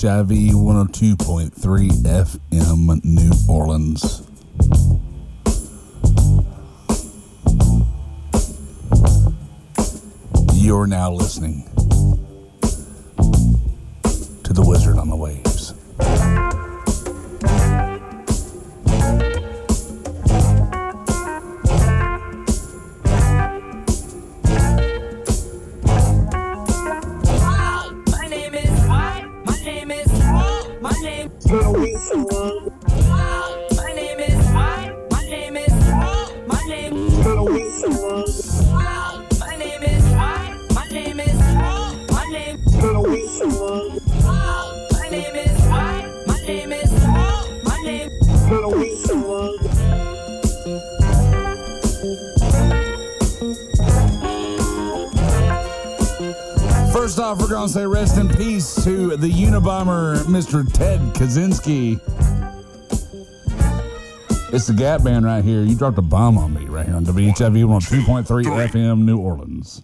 CHIV 102.3 FM, New Orleans. You're now listening. Ski. It's the Gap Band right here. You dropped a bomb on me right here on WHIV oh two point three FM New Orleans.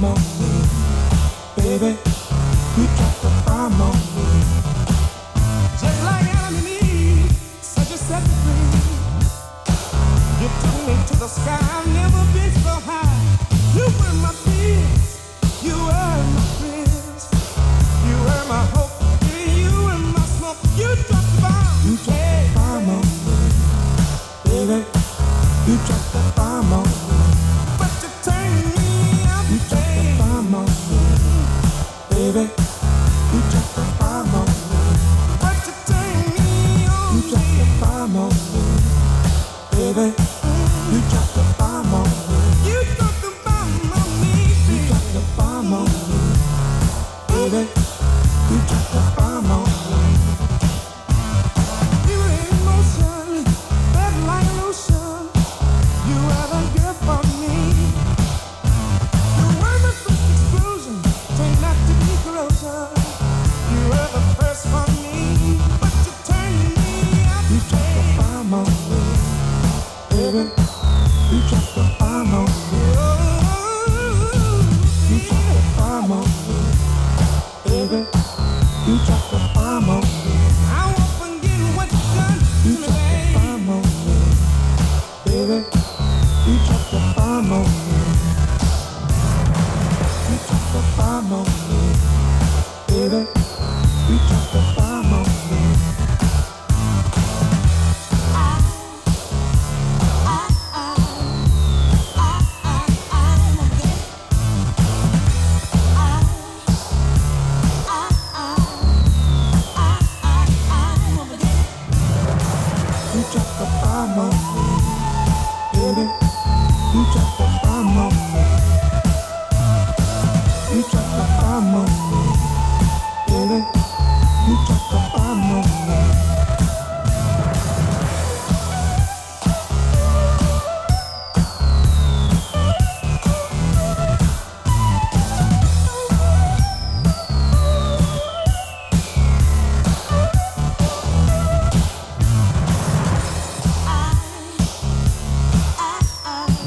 bomb on me, baby. You dropped a bomb on me. Just like Adam and Eve, such a set free. You took me to the sky.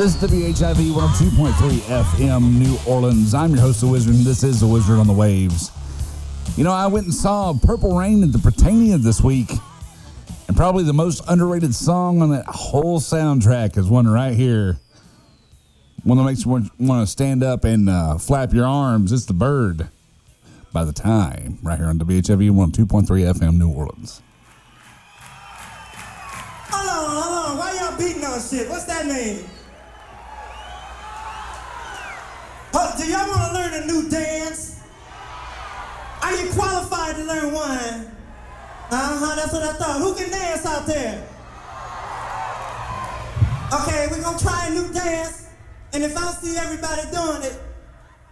is WHIV 102.3 FM, New Orleans. I'm your host, The Wizard, and this is The Wizard on the Waves. You know, I went and saw Purple Rain at the Prytania this week, and probably the most underrated song on that whole soundtrack is one right here. One that makes you want to stand up and uh, flap your arms. It's The Bird by the time, right here on WHIV 102.3 FM, New Orleans. Hold on, hold on. Why y'all beating on shit? What's that name? Do y'all want to learn a new dance? Are you qualified to learn one? Uh-huh, that's what I thought. Who can dance out there? Okay, we're gonna try a new dance. And if I see everybody doing it,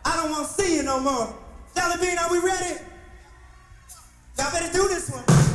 I don't want to see you no more. Jelly Bean, are we ready? Y'all better do this one.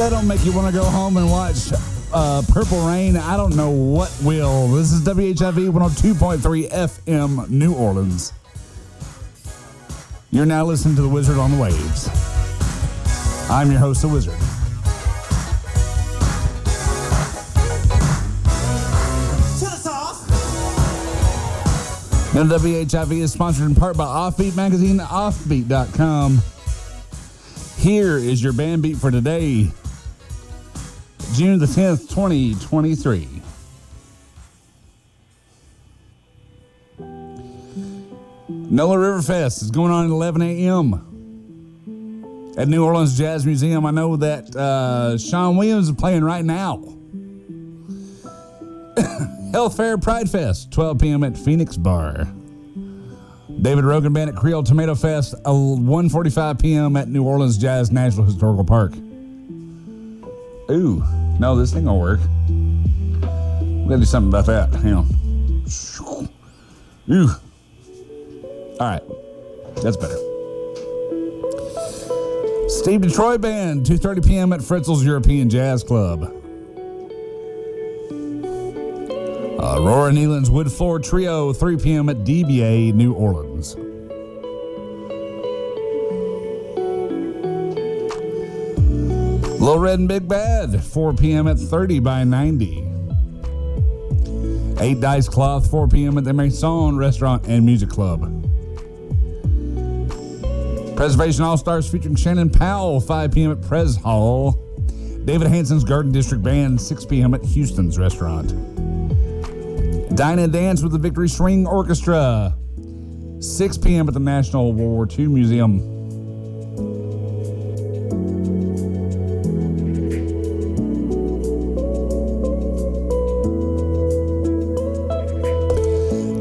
That don't make you want to go home and watch uh, Purple Rain, I don't know what will. This is WHIV 102.3 FM, New Orleans. You're now listening to The Wizard on the Waves. I'm your host, The Wizard. Now, WHIV is sponsored in part by Offbeat Magazine, offbeat.com. Here is your band beat for today, June the 10th, 2023. NOLA River Fest is going on at 11 a.m. at New Orleans Jazz Museum. I know that uh, Sean Williams is playing right now. Health Fair Pride Fest, 12 p.m. at Phoenix Bar. David Rogan Band at Creole Tomato Fest, uh, 1.45 p.m. at New Orleans Jazz National Historical Park. Ooh, no, this thing will work. We gotta do something about that. Hang on. Ooh. All right, that's better. Steve Detroit Band, 2.30 p.m. at Fritzel's European Jazz Club. Uh, Aurora Nealand's Wood Floor Trio, 3 p.m. at DBA, New Orleans. Little Red and Big Bad, 4 p.m. at 30 by 90. 8 Dice Cloth, 4 p.m. at the Maison Restaurant and Music Club. Preservation All Stars featuring Shannon Powell, 5 p.m. at Pres Hall. David Hanson's Garden District Band, 6 p.m. at Houston's Restaurant. Dine and Dance with the Victory Swing Orchestra, 6 p.m. at the National World War II Museum.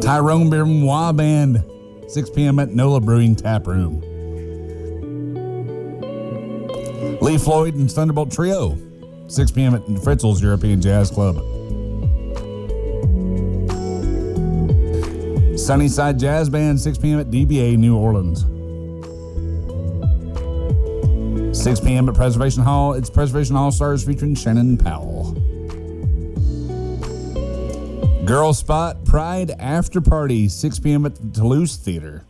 Tyrone Benoit Band, 6 p.m. at NOLA Brewing Tap Room. Lee Floyd and Thunderbolt Trio, 6 p.m. at Fritzel's European Jazz Club. Sunnyside Jazz Band, 6 p.m. at DBA New Orleans. 6 p.m. at Preservation Hall, it's Preservation All Stars featuring Shannon Powell. Girl Spot Pride After Party, 6 p.m. at the Toulouse Theater.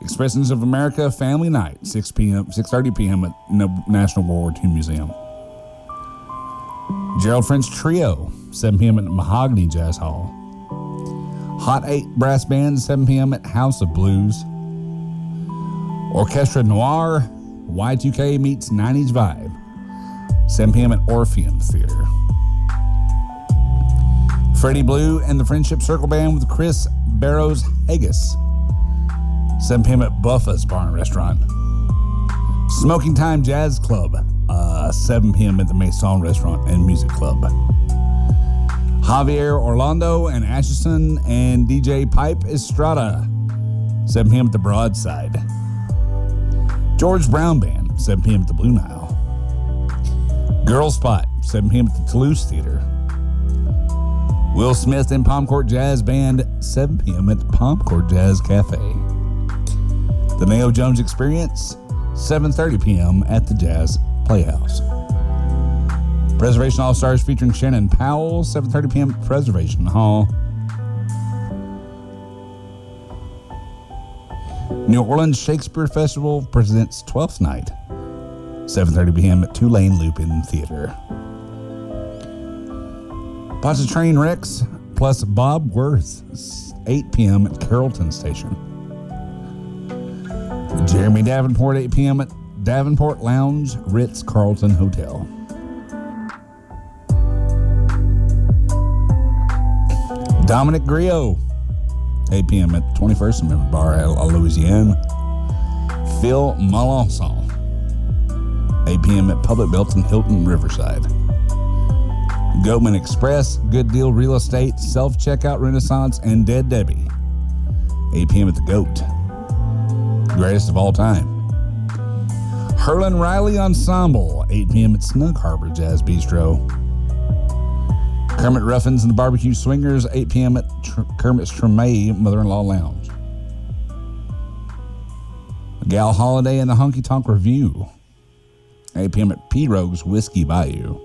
Expressions of America Family Night, 6 p.m. 6:30 p.m. at National World War II Museum. Gerald French Trio, 7 p.m. at the Mahogany Jazz Hall. Hot 8 Brass Band, 7 p.m. at House of Blues. Orchestra Noir, Y2K meets 90s Vibe, 7 p.m. at Orpheum Theater. Freddie Blue and the Friendship Circle Band with Chris Barrows Haggis, 7 p.m. at Buffa's Bar and Restaurant. Smoking Time Jazz Club, uh, 7 p.m. at the Maison Restaurant and Music Club. Javier Orlando and Ashton and DJ Pipe Estrada, 7 p.m. at the Broadside. George Brown Band, 7 p.m. at the Blue Nile. Girl Spot, 7 p.m. at the Toulouse Theater. Will Smith and Palm Court Jazz Band, 7 p.m. at the Palm Court Jazz Cafe. The Nayo Jones Experience, 7:30 p.m. at the Jazz Playhouse. Preservation All Stars featuring Shannon Powell, 7:30 p.m. at Preservation Hall. New Orleans Shakespeare Festival presents 12th night, 7:30 p.m. at Tulane Lupin Theater. Lots of train wrecks plus Bob Worth, 8 p.m. at Carrollton Station. Jeremy Davenport, 8 p.m. at Davenport Lounge, Ritz Carlton Hotel. Dominic Griot, 8 p.m. at 21st Amendment Bar at La Louisiane. Phil Melancon, 8 p.m. at Public Belton Hilton Riverside. Goatman Express, Good Deal Real Estate, Self Checkout Renaissance, and Dead Debbie. 8 p.m. at the Goat. Greatest of all time. Herlin Riley Ensemble, 8 p.m. at Snug Harbor Jazz Bistro. Kermit Ruffins and the Barbecue Swingers, 8 p.m. at Tr- Kermit's Tremé Mother in Law Lounge. Gal Holiday and the Honky Tonk Revue. 8 p.m. at P Rogue's Whiskey Bayou.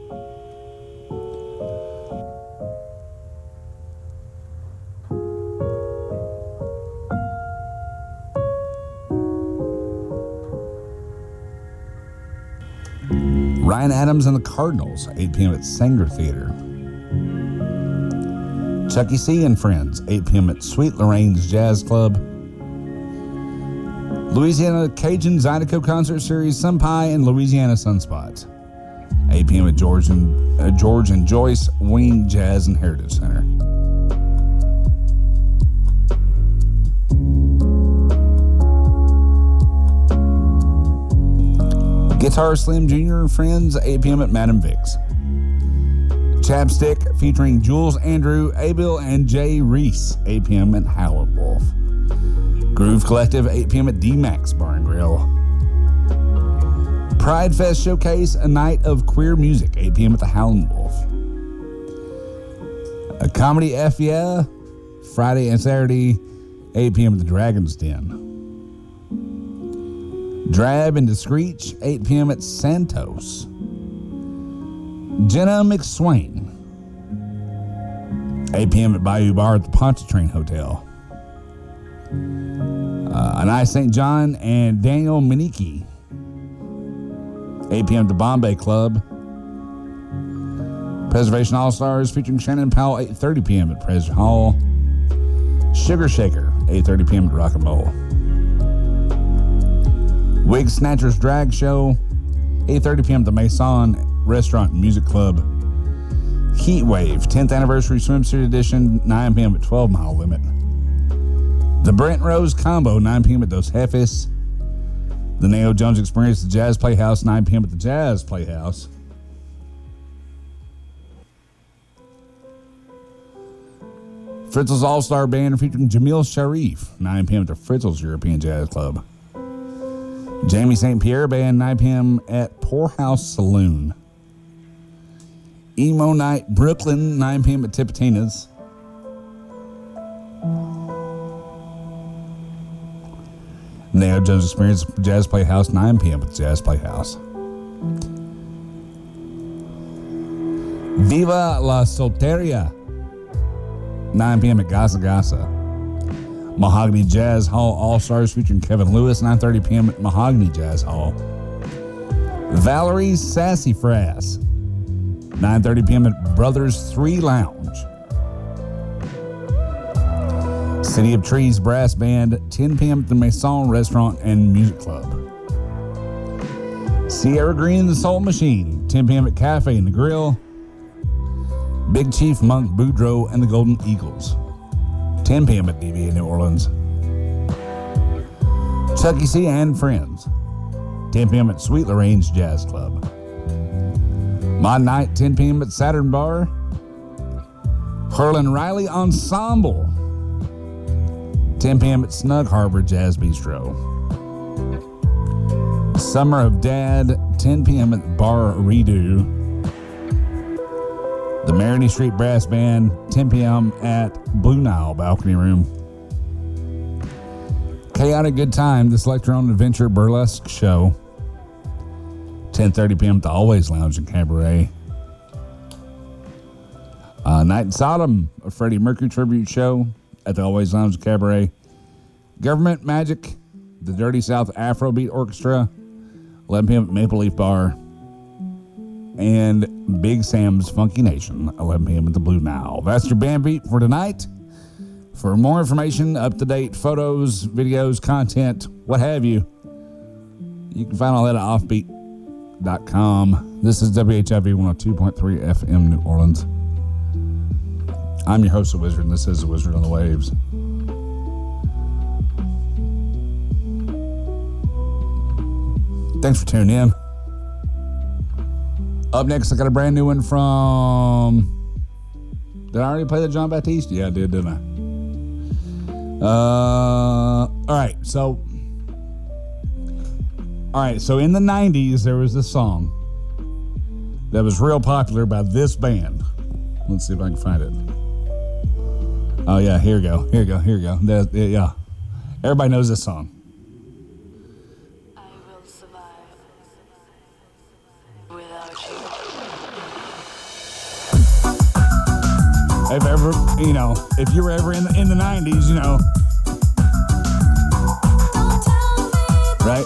Ryan Adams and the Cardinals, 8 p.m. at Saenger Theater. Chucky C and Friends, 8 p.m. at Sweet Lorraine's Jazz Club. Louisiana Cajun Zydeco Concert Series, Sun Pie and Louisiana Sunspots. 8 p.m. at George and, uh, George and Joyce Wein Jazz and Heritage Center. Guitar Slim Jr. and Friends, 8 p.m. at Madam Vic's. Chapstick featuring Jules Andrew, Abel, and Jay Reese, 8 p.m. at Howlin' Wolf. Groove Collective, 8 p.m. at D Max Bar and Grill. Pride Fest Showcase, a night of queer music, 8 p.m. at the Howlin' Wolf. A comedy F Yeah, Friday and Saturday, 8 p.m. at the Dragon's Den. Drab and Discreet, 8 p.m. at Santos. Jenna McSwain, 8 p.m. at Bayou Bar at the Pontchartrain Hotel. Uh, Anai St. John and Daniel Meinecke, 8 p.m. to Bombay Club. Preservation All Stars featuring Shannon Powell, 8.30 p.m. at Pres Hall. Sugar Shaker, 8.30 p.m. at Rock and Roll. Wig Snatchers Drag Show, 8.30 p.m. at the Maison Restaurant and Music Club. Heat Wave, 10th Anniversary Swimsuit Edition, 9 p.m. at 12 Mile Limit. The Brent Rose Combo, 9 p.m. at Dos Jefes. The Nayo Jones Experience, the Jazz Playhouse, 9 p.m. at the Jazz Playhouse. Fritzel's All Star Band featuring Jamil Sharif, 9 p.m. at the Fritzel's European Jazz Club. Jamie St. Pierre Band, 9 p.m. at Poorhouse Saloon. Emo Night Brooklyn, 9 p.m. at Tipitina's. Nayo Jones Experience Jazz Playhouse, 9 p.m. at Jazz Playhouse. Viva la Solteria, 9 p.m. at Gasa Gasa. Mahogany Jazz Hall All Stars featuring Kevin Lewis, 9:30 p.m. at Mahogany Jazz Hall. Valerie's Sassy Frass, 9:30 p.m. at Brothers Three Lounge. City of Trees Brass Band, 10 p.m. at the Maison Restaurant and Music Club. Sierra Green the Soul Machine, 10 p.m. at Cafe and the Grill. Big Chief Monk Boudreaux and the Golden Eagles, 10 p.m. at DBA New Orleans. Chucky C and Friends, 10 p.m. at Sweet Lorraine's Jazz Club. My Night, 10 p.m. at Saturn Bar. Herlin Riley Ensemble, 10 p.m. at Snug Harbor Jazz Bistro. Summer of Dad, 10 p.m. at Bar Redo. The Maroney Street Brass Band, 10 p.m. at Blue Nile Balcony Room. Chaotic Good Time, the Selector on Adventure Burlesque Show, 10.30 p.m. at the Always Lounge and Cabaret. Uh, Night in Sodom, a Freddie Mercury tribute show at the Always Lounge Cabaret. Government Magic, the Dirty South Afrobeat Orchestra, 11 p.m. Maple Leaf Bar and Big Sam's Funky Nation, 11 p.m. at the Blue Nile. That's your band beat for tonight. For more information, up to date photos, videos, content, what have you, you can find all that at offbeat.com. This is WHIV 102.3 FM New Orleans. I'm your host, The Wizard, and this is The Wizard on the Waves. Thanks for tuning in. Up next, I got a brand new one from. Did I already play the Jon Batiste? Yeah, I did, didn't I? Uh, all right, so. All right, so in the 90s, there was this song that was real popular by this band. Let's see if I can find it. Oh yeah, here we go, here we go, here we go. Yeah, everybody knows this song. If ever, you know, if you were ever in the, in the 90s, you know. Right?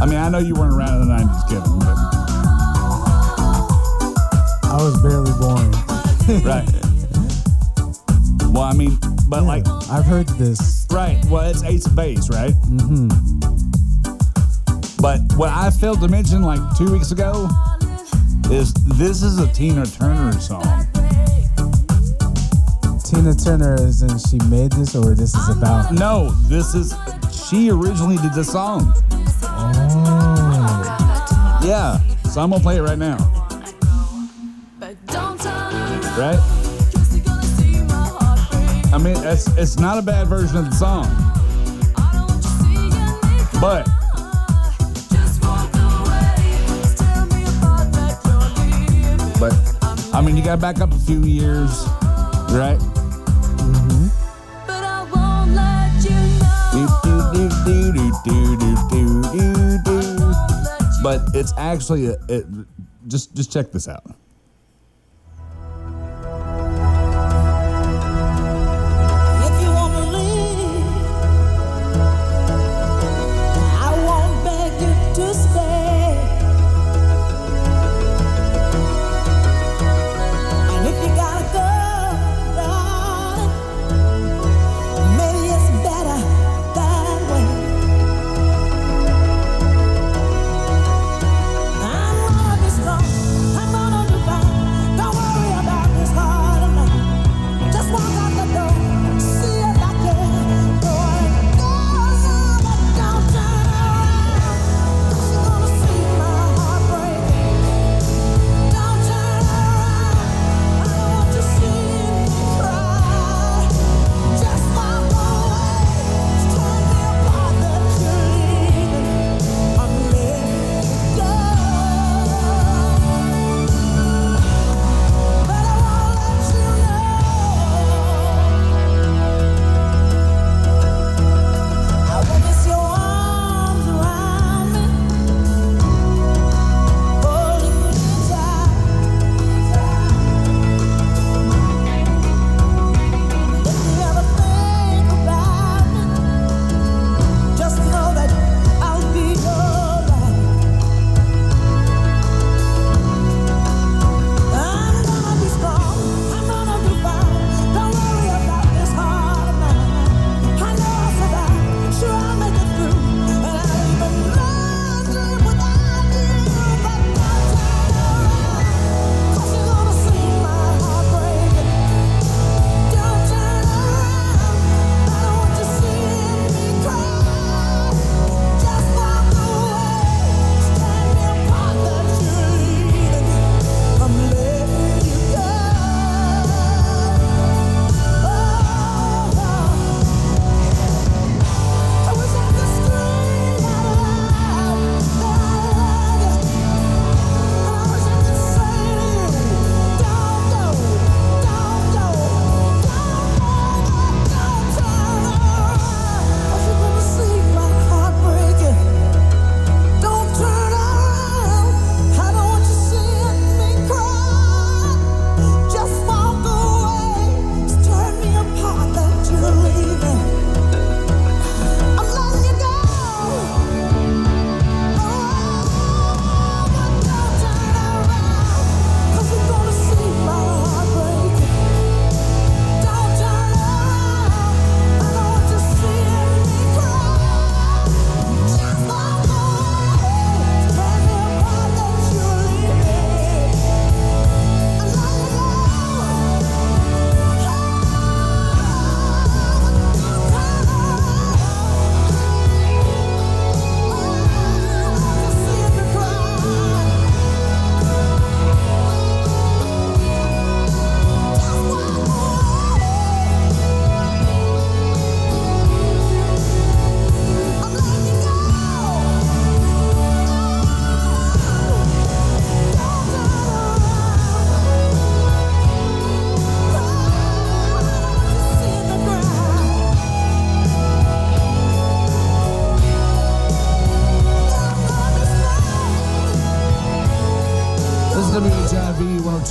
I mean, I know you weren't around in the 90s, Kevin, but. I was barely born. right. well, I mean, but like, I've heard this. right. Well, it's Ace of Base, right? Mm-hmm. But what I failed to mention like two weeks ago is this is a Tina Turner song. Tina Turner is in she made this or this is about No, this is, she originally did the song. Oh. Yeah. So I'm going to play it right now right? I mean, it's, it's not a bad version of the song. But But I mean, you got to back up a few years, right? But it's actually a, it, just just check this out.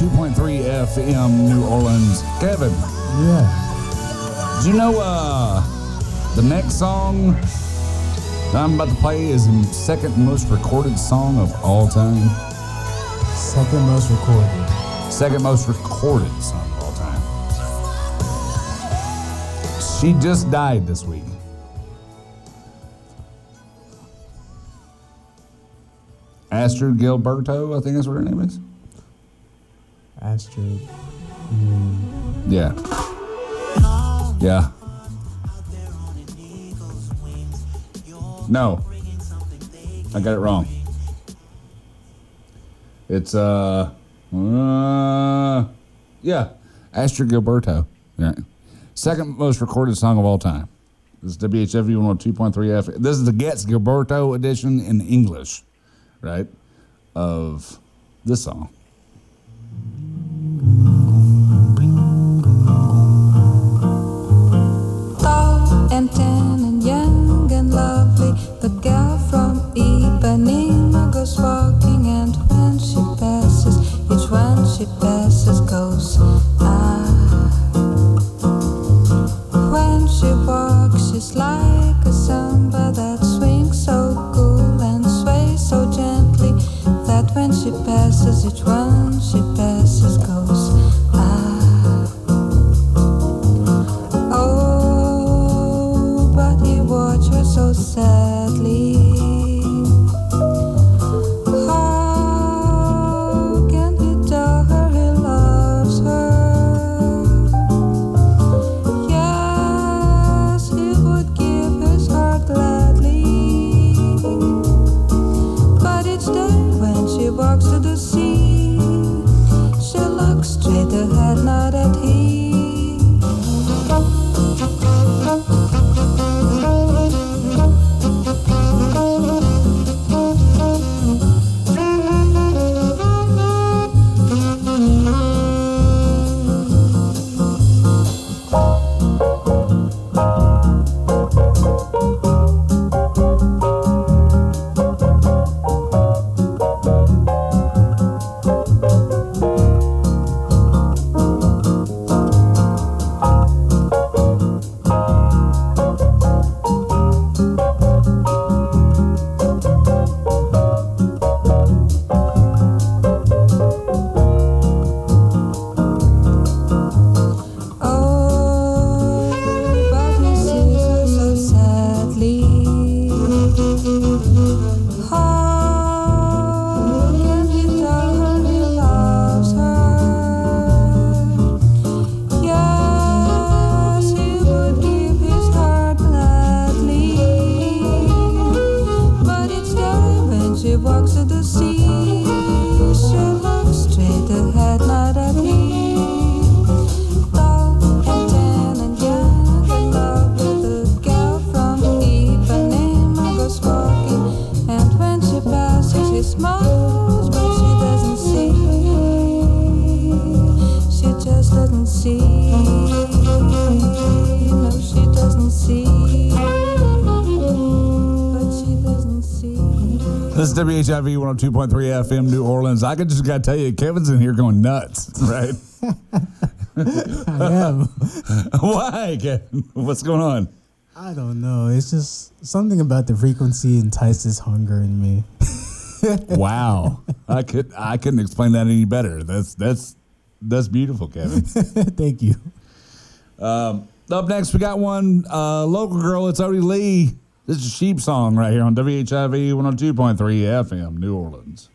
102.3 FM, New Orleans. Kevin, Yeah. do you know uh, the next song that I'm about to play is the second most recorded song of all time? Second most recorded. Second most recorded song of all time. She just died this week. Astrid Gilberto, I think that's what her name is. Astrid. Yeah. Yeah. No. I got it wrong. It's uh uh yeah, Astrid Gilberto. Yeah. Second most recorded song of all time. This is WHIV 102.3 F. This is the Getz Gilberto edition in English, right? Of this song. And tan and young and lovely. The girl from Ipanema goes walking, and when she passes, each one she passes goes ah. When she walks, she's like a samba that swings so cool and sways so gently that when she passes, each one she passes goes This is WHIV 102.3 FM New Orleans. I could just got to tell you, Kevin's in here going nuts, right? I am. Why, Kevin? What's going on? I don't know. It's just something about the frequency entices hunger in me. Wow, I could I couldn't explain that any better. That's that's that's beautiful, Kevin. Thank you. Up next, we got one uh, local girl. It's Odie Lee. This is Sheep Song right here on WHIV 102.3 FM New Orleans.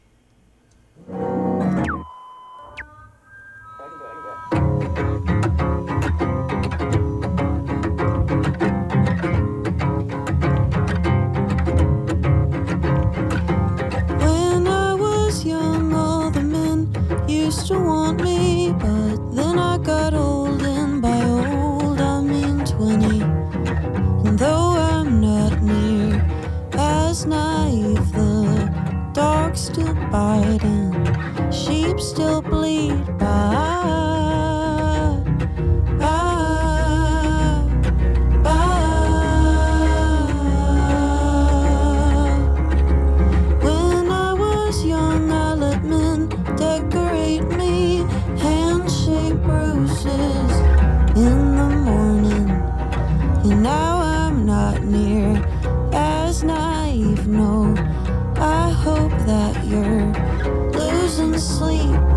Sleep.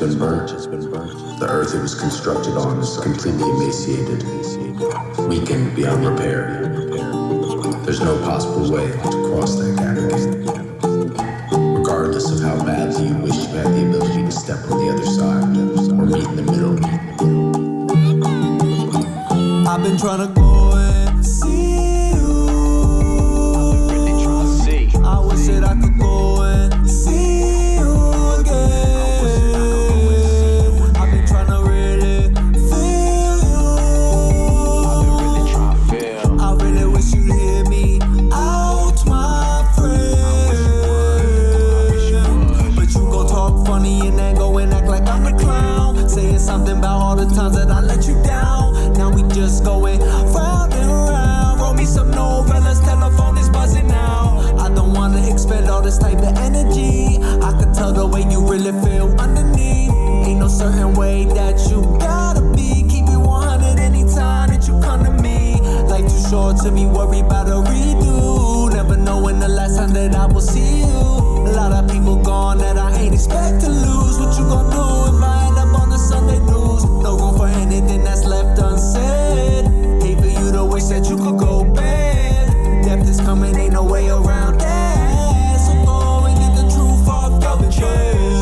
Been burnt, the earth it was constructed on is completely emaciated, weakened beyond repair. There's no possible way expend all this type of energy. I can tell the way you really feel underneath. Ain't no certain way that you gotta be. Keep it 100 anytime that you come to me. Life too short to be worried about a redo. Never know when the last time that I will see you. A lot of people gone that I ain't expect to lose. What you gonna do if I end up on the Sunday news? No room for anything that's left unsaid. Hate for you to wish that you could go bad. Death is coming, ain't no way around off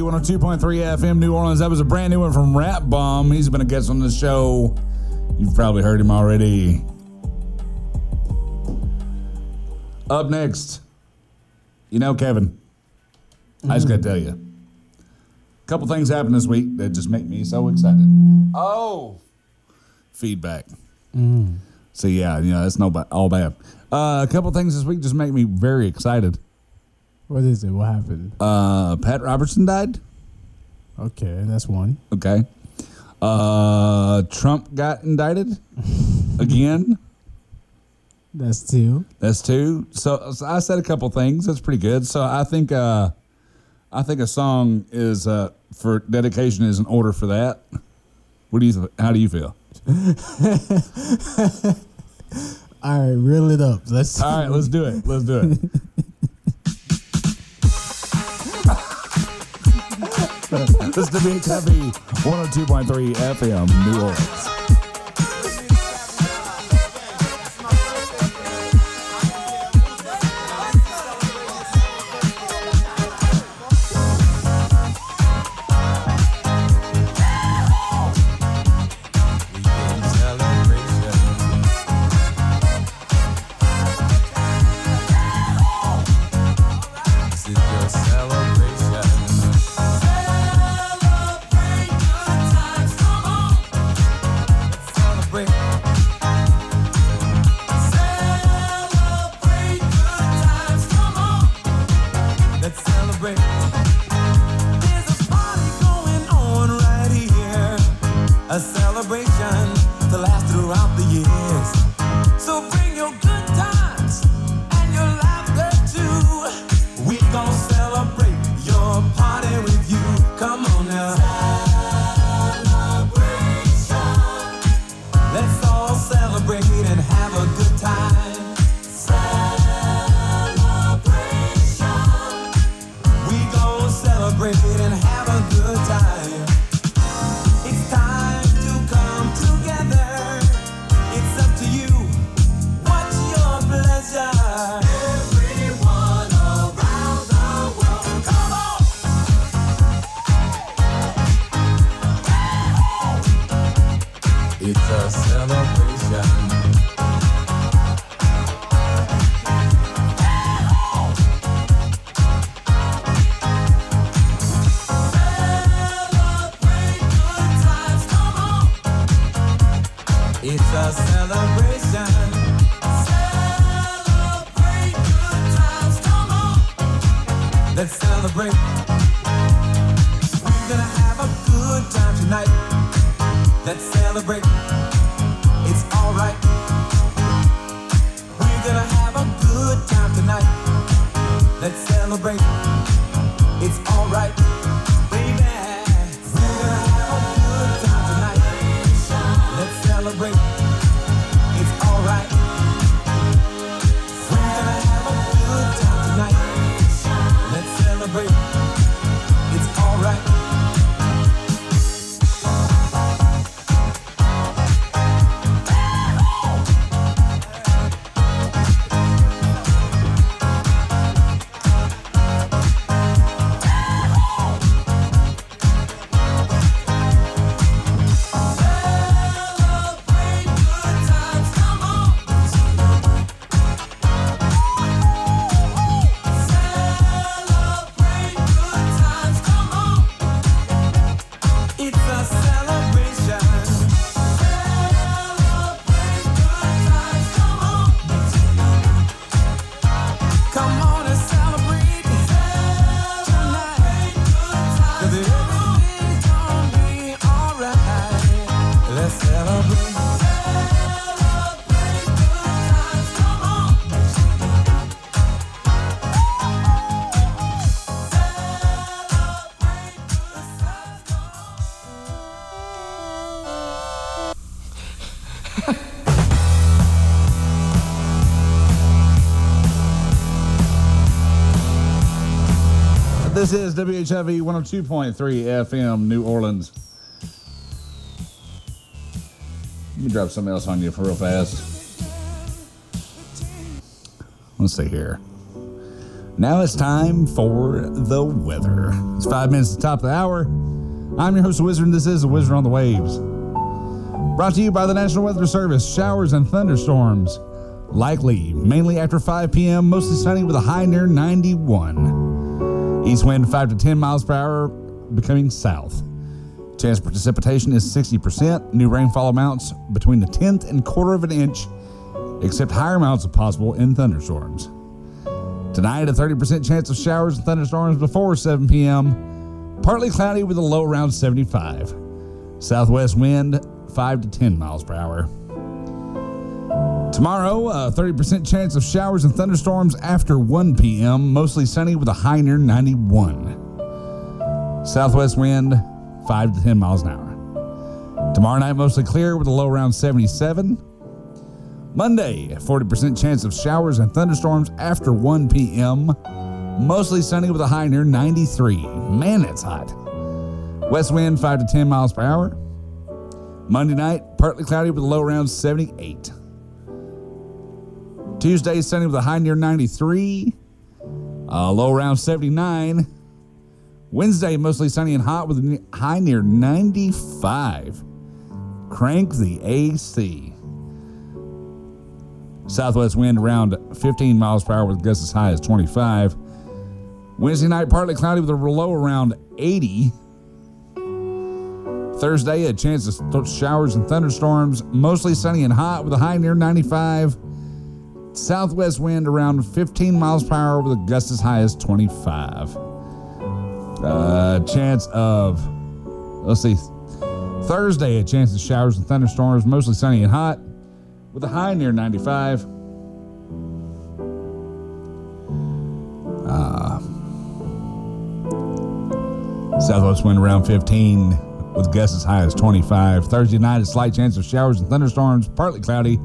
WHIV 102.3 FM New Orleans. That was a brand new one from Rap Bomb. He's been a guest on the show. You've probably heard him already. Up next, you know Kevin. I just got to tell you. A couple things happened this week that just make me so excited. Oh, feedback. So yeah, you know that's no ba- all bad. Uh, a couple things this week just make me very excited. What is it? What happened? Uh, Pat Robertson died. Okay, that's one. Okay. Uh, Trump got indicted again. That's two. That's two. So, so I said a couple things. That's pretty good. So I think uh, I think a song is uh, for dedication is in order for that. What do you? Th- how do you feel? All right, reel it up. Let's. All right, let's do it. Let's do it. this is the Big Heavy 102.3 FM New Orleans. This is WHIV 102.3 FM New Orleans. Let me drop something else on you for real fast. Let's see here. Now it's time for the weather. It's five minutes to the top of the hour. I'm your host, Wizard, and this is the Wizard on the Waves. Brought to you by the National Weather Service. Showers and thunderstorms. Likely, mainly after 5 p.m., mostly sunny with a high near 91. East wind 5 to 10 miles per hour, becoming south. Chance of precipitation is 60%. New rainfall amounts between the tenth and quarter of an inch, except higher amounts are possible in thunderstorms. Tonight, a 30% chance of showers and thunderstorms before 7 p.m. Partly cloudy with a low around 75. Southwest wind 5 to 10 miles per hour. Tomorrow, uh, a 30% chance of showers and thunderstorms after 1 p.m., mostly sunny with a high near 91. Southwest wind 5 to 10 miles an hour. Tomorrow night, mostly clear with a low around 77. Monday, 40% chance of showers and thunderstorms after 1 p.m., mostly sunny with a high near 93. Man, it's hot. West wind 5 to 10 miles per hour. Monday night, partly cloudy with a low around 78. Tuesday, sunny with a high near 93, a low around 79. Wednesday, mostly sunny and hot with a high near 95. Crank the AC. Southwest wind around 15 miles per hour with gusts as high as 25. Wednesday night, partly cloudy with a low around 80. Thursday, a chance of showers and thunderstorms, mostly sunny and hot with a high near 95. Southwest wind around 15 miles per hour with a gust as high as 25. Uh, chance of, let's see, Thursday, a chance of showers and thunderstorms, mostly sunny and hot with a high near 95. Uh, Southwest wind around 15 with gusts as high as 25. Thursday night, a slight chance of showers and thunderstorms, partly cloudy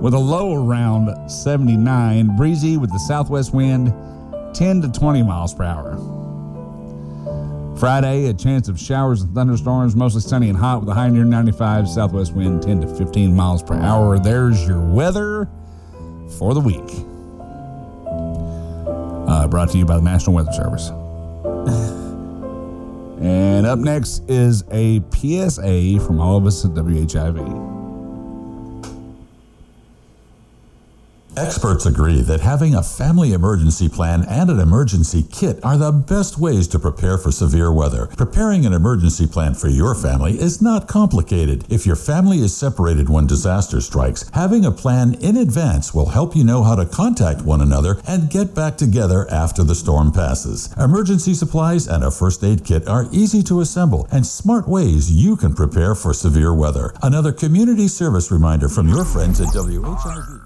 with a low around 79. Breezy with the southwest wind 10 to 20 miles per hour. Friday, a chance of showers and thunderstorms, mostly sunny and hot with a high near 95. Southwest wind 10 to 15 miles per hour. There's your weather for the week. Uh, brought to you by the National Weather Service. and up next is a PSA from all of us at WHIV. Experts agree that having a family emergency plan and an emergency kit are the best ways to prepare for severe weather. Preparing an emergency plan for your family is not complicated. If your family is separated when disaster strikes, having a plan in advance will help you know how to contact one another and get back together after the storm passes. Emergency supplies and a first aid kit are easy to assemble and smart ways you can prepare for severe weather. Another community service reminder from your friends at WHIV.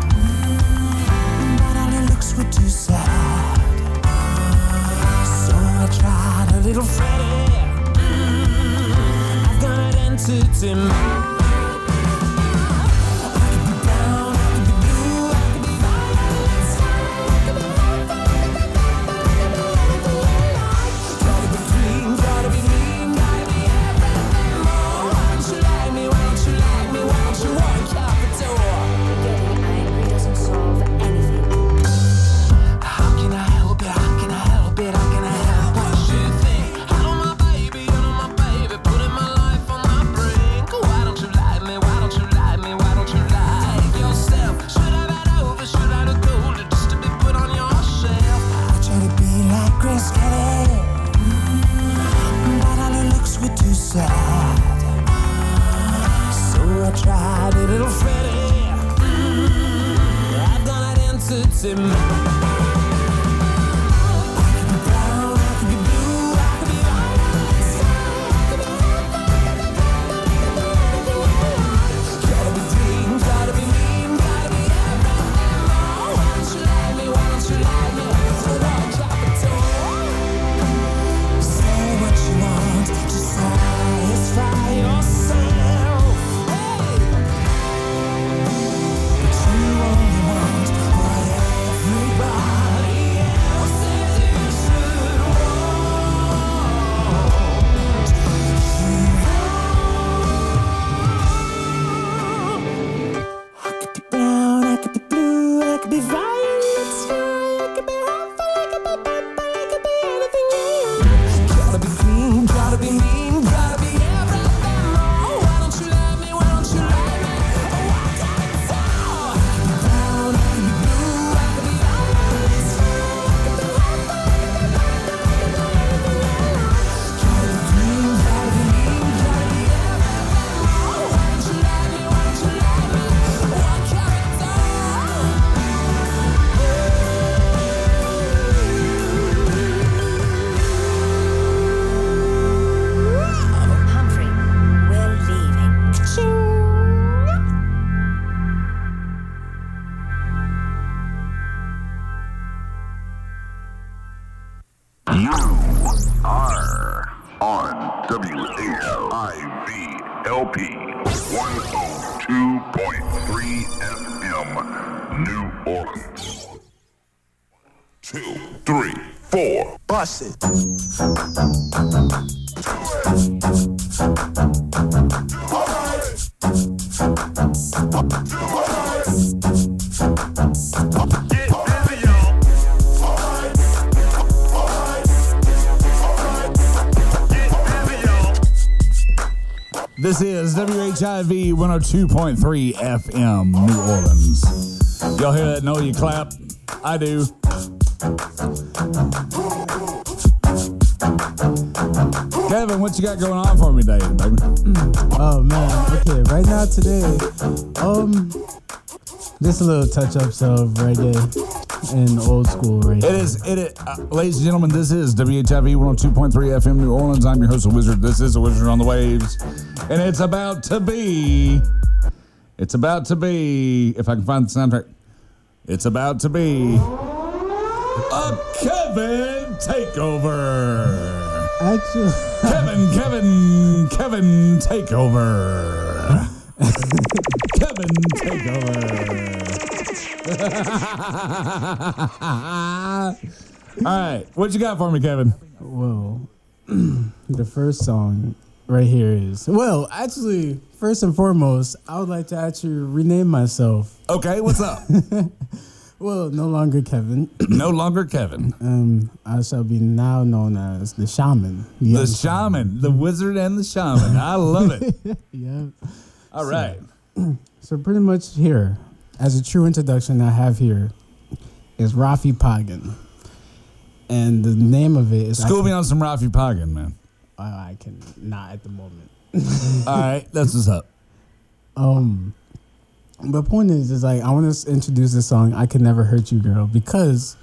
looks were too sad. So I tried a little Freddie. Mm, I've got an an This is WHIV 102.3 FM, New Orleans. Y'all hear that? Know you clap? I do. You got going on for me today, baby? Oh man, okay. Right now today, um, just a little touch ups of reggae and old school reggae. It is, it is, uh, ladies and gentlemen, this is WHIV 102.3 FM New Orleans. I'm your host, The Wizard. This is The Wizard on the Waves. And it's about to be, it's about to be, if I can find the soundtrack, it's about to be a Kevin takeover. Actually, Kevin, Kevin, Kevin take over. Kevin take over. All right, what you got for me, Kevin? well, the first song right here is well. Actually, first and foremost, I would like to actually rename myself. Okay, what's up? Well, no longer Kevin. no longer Kevin. Um, I shall be now known as the Shaman. The young shaman, the wizard, and the shaman. I love it. yeah. All right. So pretty much here, as a true introduction, I have here is Rafi Pagan, and the name of it is School me on some Rafi Pagan, man. I, I can not at the moment. All right, that's what's up. Um, the point is, is like I want to introduce the song "I Can Never Hurt You, Girl" because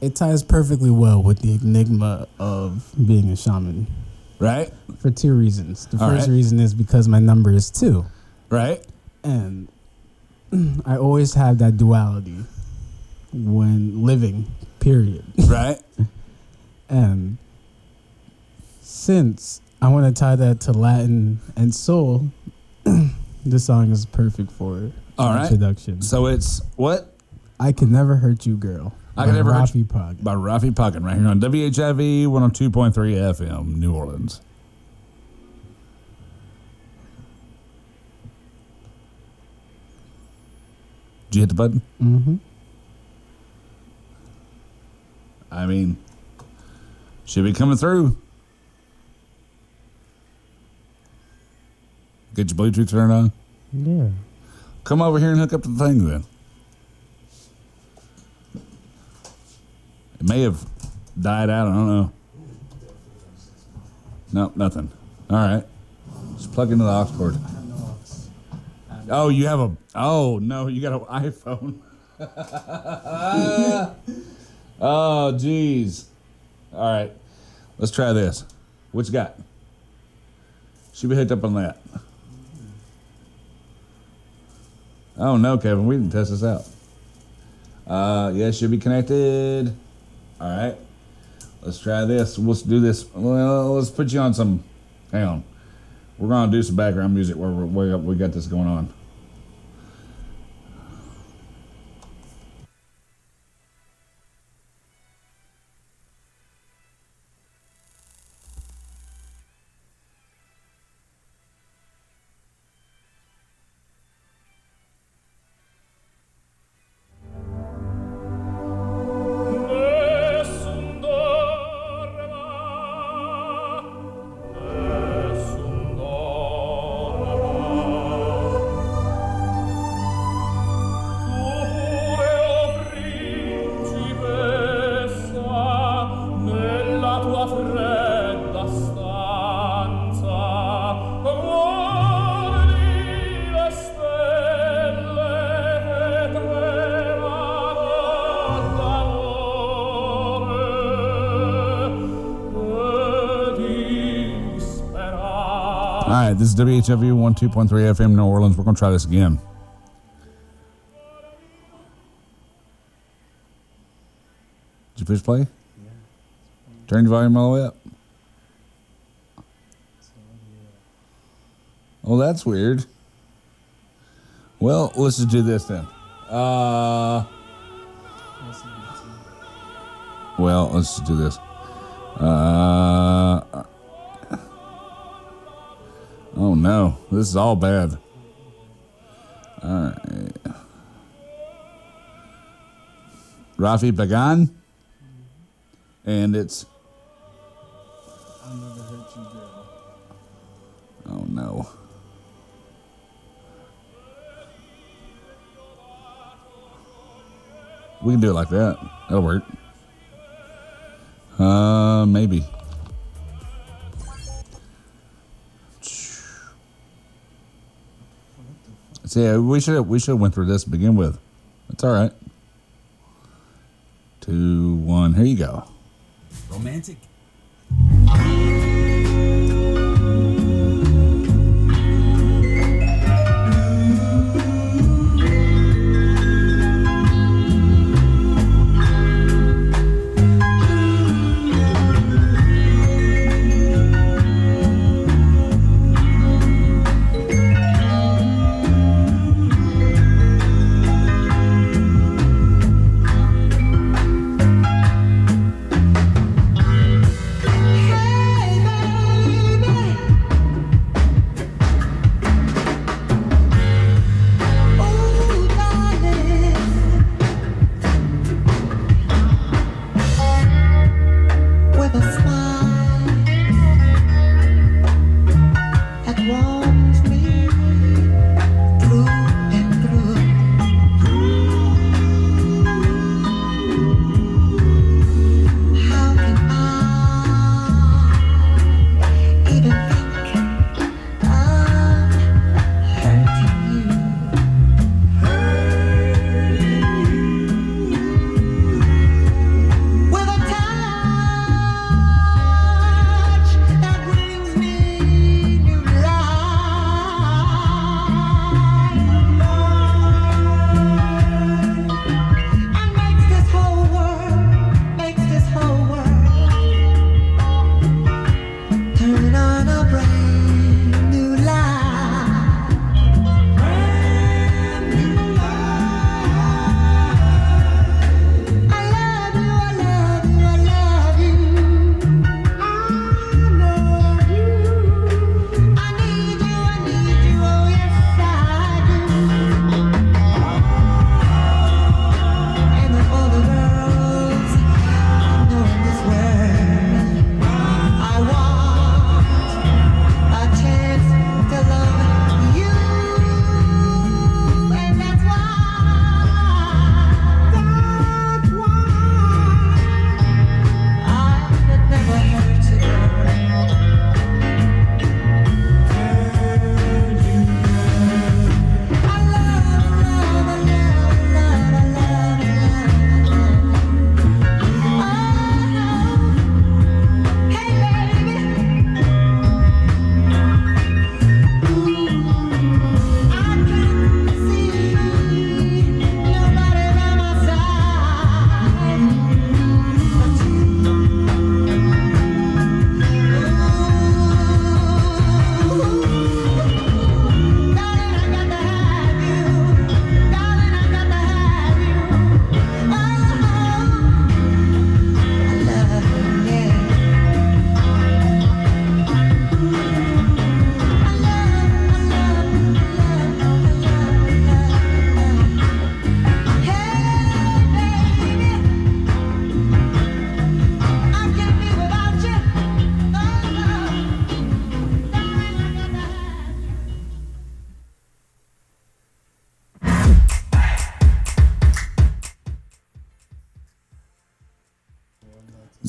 it ties perfectly well with the enigma of being a shaman. Right. For two reasons. The All first right. reason is because my number is two. Right. And I always have that duality when living. Period. Right. And since I want to tie that to Latin and soul, this song is perfect for it. All right. introduction. So it's what? I can never hurt you, girl. I can never hurt You. By Rafi Pagan right here on WHIV 102.3 FM, New Orleans. Did you hit the button? Mm-hmm. I mean, should be coming through. Get your Bluetooth turned on. Yeah. Come over here and hook up to the thing then. It may have died out. I don't know. No, nothing. All right. Just plug into the aux cord. Oh, you have a. Oh, no, you got an iPhone. oh, jeez. All right. Let's try this. What you got? Should be hooked up on that. Oh no, Kevin, we didn't test this out. Uh, yeah, should be connected. All right, let's try this. Let's do this. Well, let's put you on some. Hang on, we're gonna do some background music where we we got this going on. This is WHIV 12.3 FM New Orleans. We're going to try this again. Did you push play? Yeah. Turn your volume all the way up. Oh, that's weird. Well, let's just do this then. Uh, well, let's just do this. Uh, no, this is all bad. All right. Rafi Bagan. And it's. Oh no. We can do it like that. That'll work. Uh, maybe. Yeah, we should we should have went through this to begin with. That's all right. Two, one. Here you go.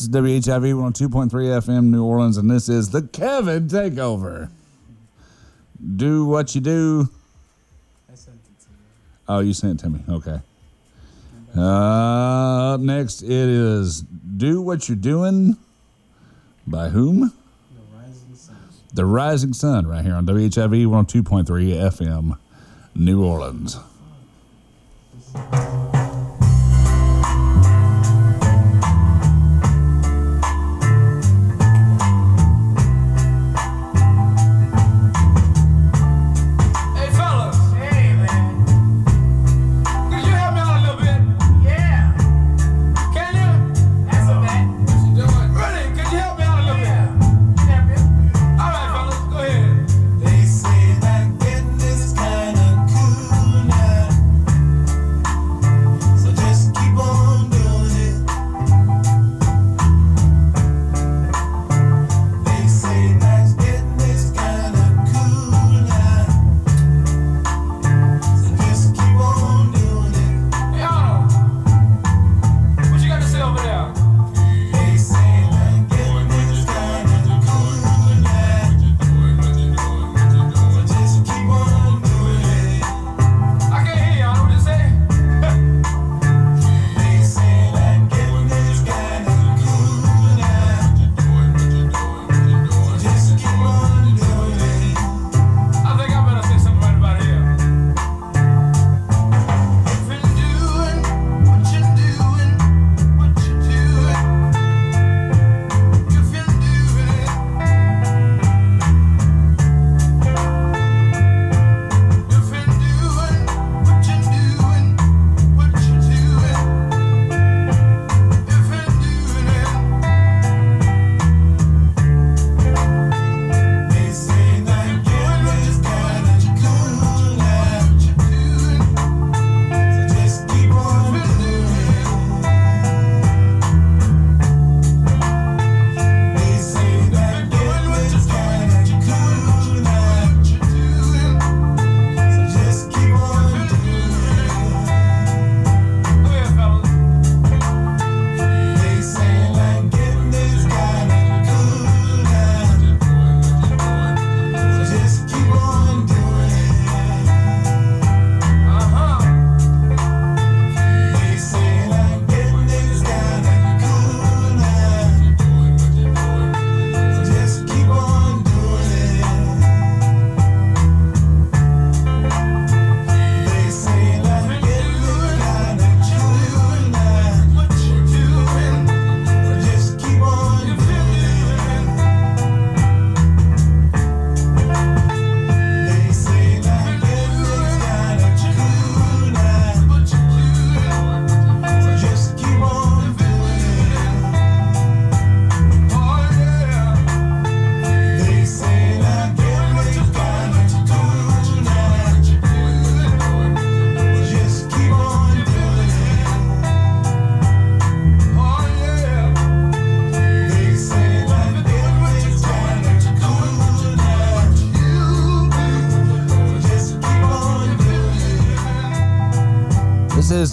Is WHIV 102.3 FM New Orleans, and this is the Kevin Takeover. Do what you do. Oh, you sent it to me. Okay. Uh, up next, it is Do What You're Doing. By whom? The Rising Sun right here on WHIV 102.3 FM, New Orleans.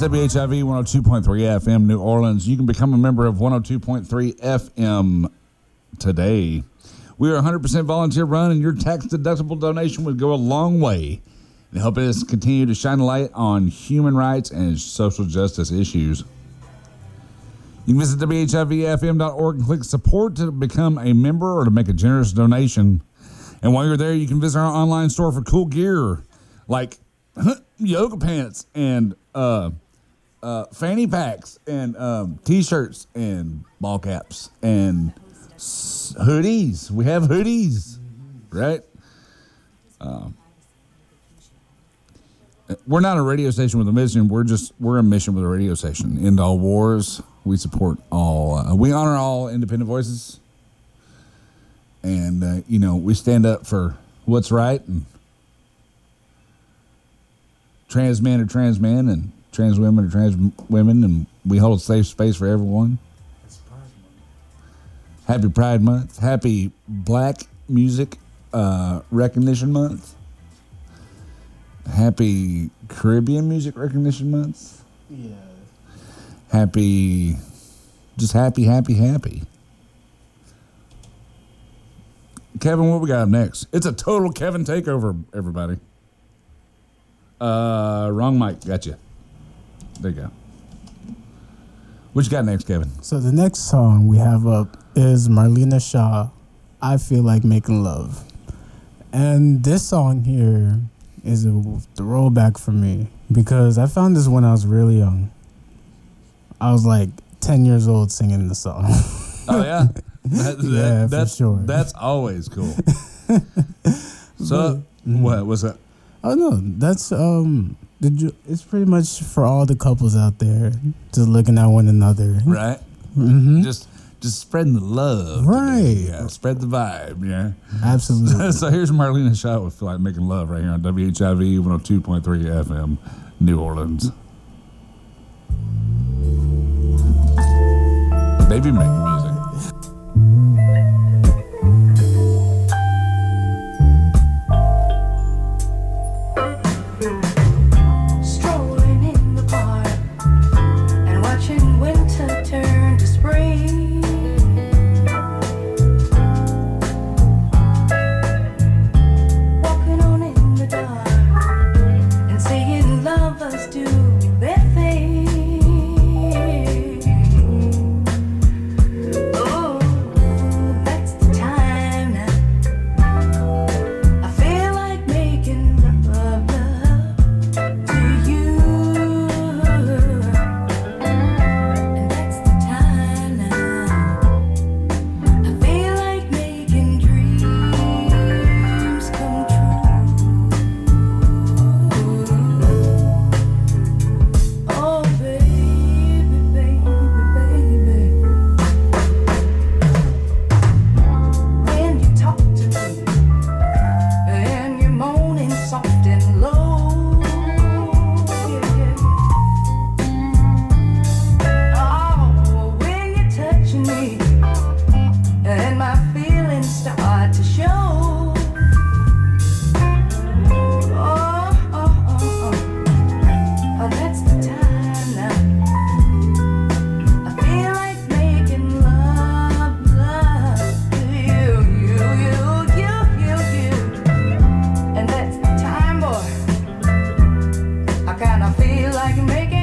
WHIV 102.3 FM, New Orleans. You can become a member of 102.3 FM today. We are 100% volunteer run, and your tax deductible donation would go a long way in helping us continue to shine a light on human rights and social justice issues. You can visit WHIVFM.org and click support to become a member or to make a generous donation. And while you're there, you can visit our online store for cool gear like yoga pants and uh, uh, fanny packs and um, t-shirts and ball caps and hoodies. We have hoodies, right? Um, we're not a radio station with a mission. We're just we're a mission with a radio station. End all wars. We support all. Uh, we honor all independent voices, and uh, you know we stand up for what's right and trans men are trans men and trans women are trans women, and we hold a safe space for everyone. Happy Pride Month. Happy Black Music uh, Recognition Month. Happy Caribbean Music Recognition Month. Yeah. Happy, just happy, happy, happy. Kevin, what we got next? It's a total Kevin takeover, everybody. Uh, wrong mic. Gotcha. There you go. What you got next, Kevin? So the next song we have up is Marlena Shaw, I Feel Like Making Love. And this song here is a, throwback for me because I found this when I was really young. I was like 10 years old singing the song. oh, yeah? That, that, yeah, that's, for sure. That's always cool. so, but, mm-hmm. what was it? Oh, no, that's um, the, it's pretty much for all the couples out there just looking at one another. Right. Mm-hmm. Just just spreading the love. Right. Yeah, spread the vibe. Yeah. Absolutely. so here's Marlena Shaw with Feel Like Making Love right here on WHIV 102.3 FM, New Orleans. Baby making music. feel like making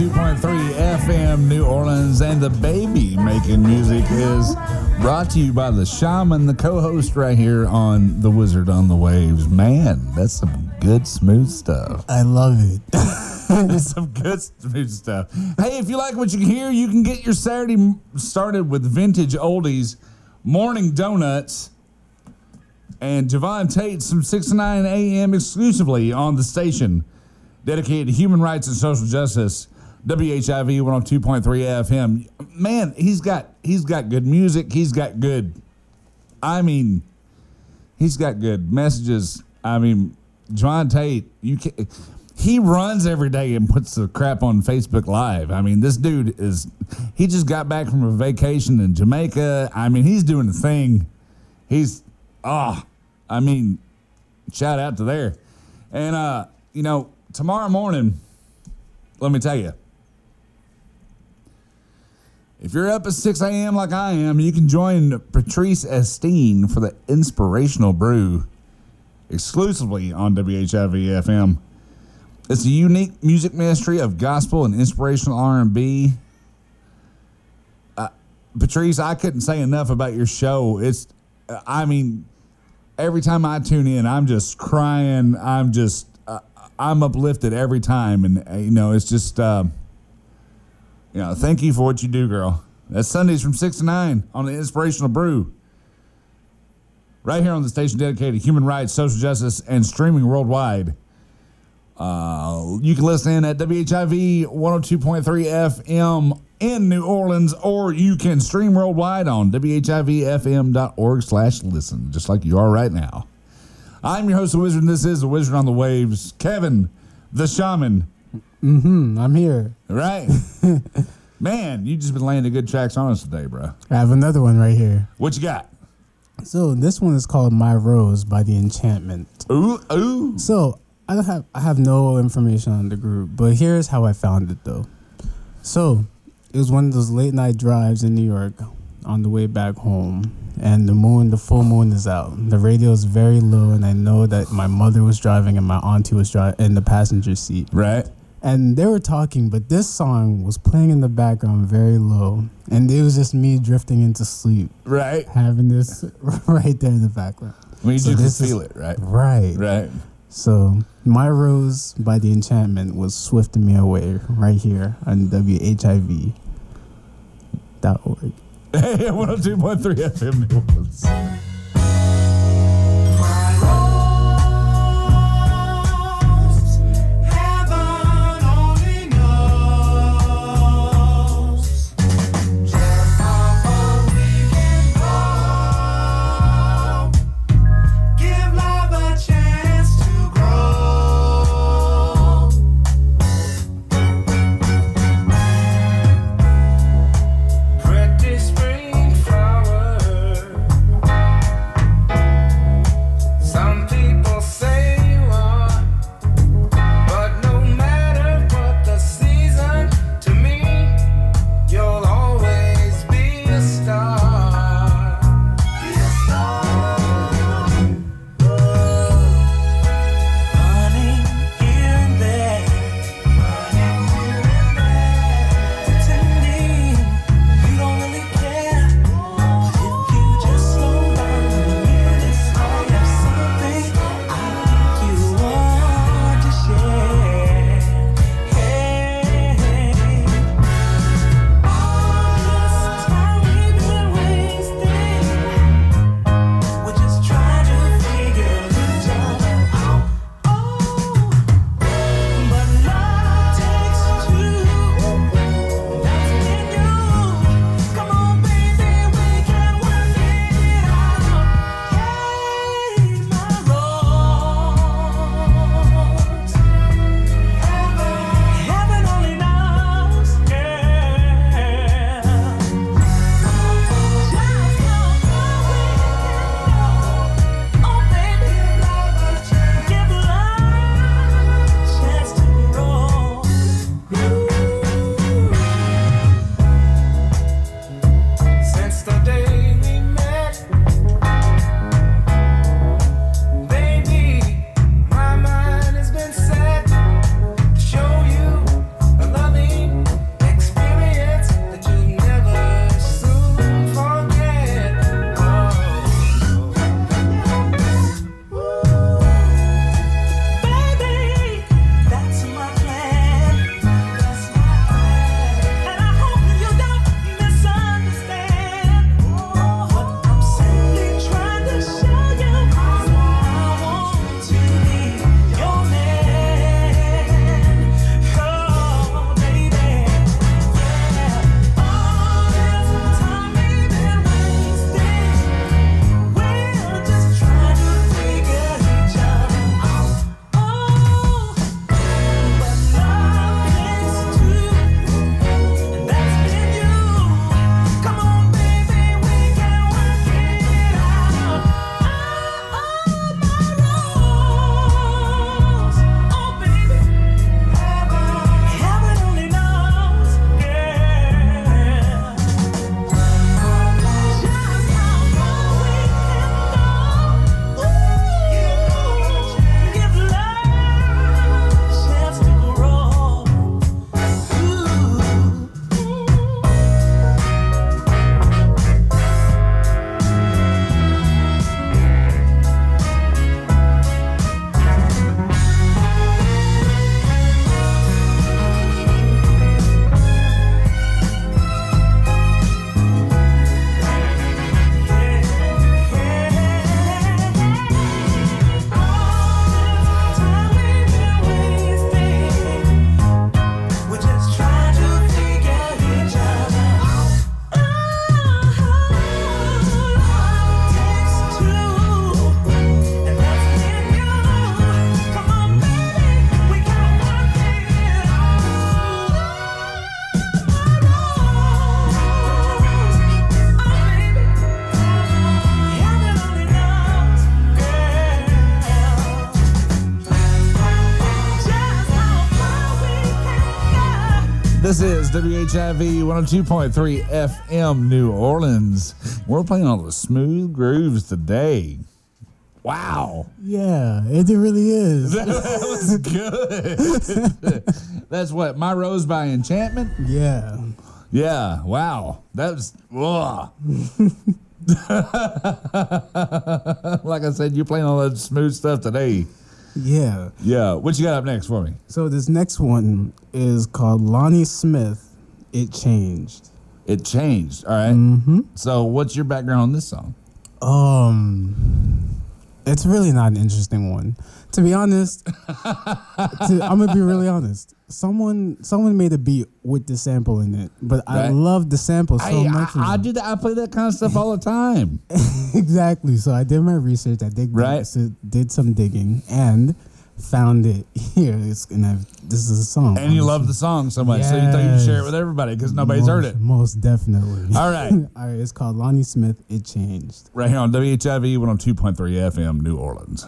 102.3 FM New Orleans, and the baby making music is brought to you by the shaman, the co host right here on The Wizard on the Waves. Man, that's some good, smooth stuff. I love it. It's some good smooth stuff. Hey, if you like what you hear, you can get your Saturday started with vintage oldies, morning donuts, and Javon Tate from 6 to 9 a.m. exclusively on the station dedicated to human rights and social justice. WHIV 102.3 FM. Man, he's got he's got good music. He's got good. I mean, he's got good messages. I mean, John Tate, you can he runs every day and puts the crap on Facebook Live. I mean, this dude is he just got back from a vacation in Jamaica. I mean, he's doing the thing. He's oh, I mean, shout out to there. And uh, you know, tomorrow morning, let me tell you. If you're up at 6 a.m. like I am, you can join Patrice Esteen for the Inspirational Brew exclusively on WHIV FM. It's a unique music ministry of gospel and inspirational R&B. Uh, Patrice, I couldn't say enough about your show. It's, uh, I mean, every time I tune in, I'm just crying. I'm just, uh, I'm uplifted every time, and uh, you know, it's just, uh, you know, thank you for what you do, girl. That's Sundays from six to nine on the Inspirational Brew. Right here on the station dedicated to human rights, social justice, and streaming worldwide. Uh, you can listen in at WHIV 102.3 FM in New Orleans, or you can stream worldwide on WHIVFM.org slash listen, just like you are right now. I'm your host, The Wizard, and this is The Wizard on the Waves. Kevin, the shaman. Hmm I'm here. Right? Man, you just been laying the good tracks on us today, bro. I have another one right here. What you got? So this one is called My Rose by the Enchantment. Ooh, ooh. So I don't have I have no information on the group, but here's how I found it though. So it was one of those late night drives in New York on the way back home, and the moon, the full moon is out. The radio is very low, and I know that my mother was driving and my auntie was driving in the passenger seat. Right. And they were talking, but this song was playing in the background very low, and it was just me drifting into sleep, Right. having this right there in the background. When you So just this is- feel it, right? Right. Right. So my rose by the enchantment was swifting me away right here on WHIV dot org. Hey, 102.3 FM This is WHIV 102.3 FM New Orleans. We're playing all the smooth grooves today. Wow. Yeah, it really is. That was good. That's what, My Rose by Enchantment? yeah. Yeah, wow. That was, like I said, you're playing all that smooth stuff today. Yeah. Yeah. What you got up next for me? So this next one is called Lonnie Smith. It changed. It changed. All right. Mm-hmm. So, what's your background on this song? Um, it's really not an interesting one. To be honest, to, I'm gonna be really honest. Someone, someone made a beat with the sample in it, but I love the sample so I, much. I, I do that. I play that kind of stuff all the time. exactly. So I did my research. I did Right. so did some digging and found it here. It's and I've, this is a song. And you love the song so much, so you thought you'd share it with everybody because nobody's heard it. Most definitely. All right. All right. It's called Lonnie Smith. It changed. Right here on WHIV 102.3 FM, New Orleans.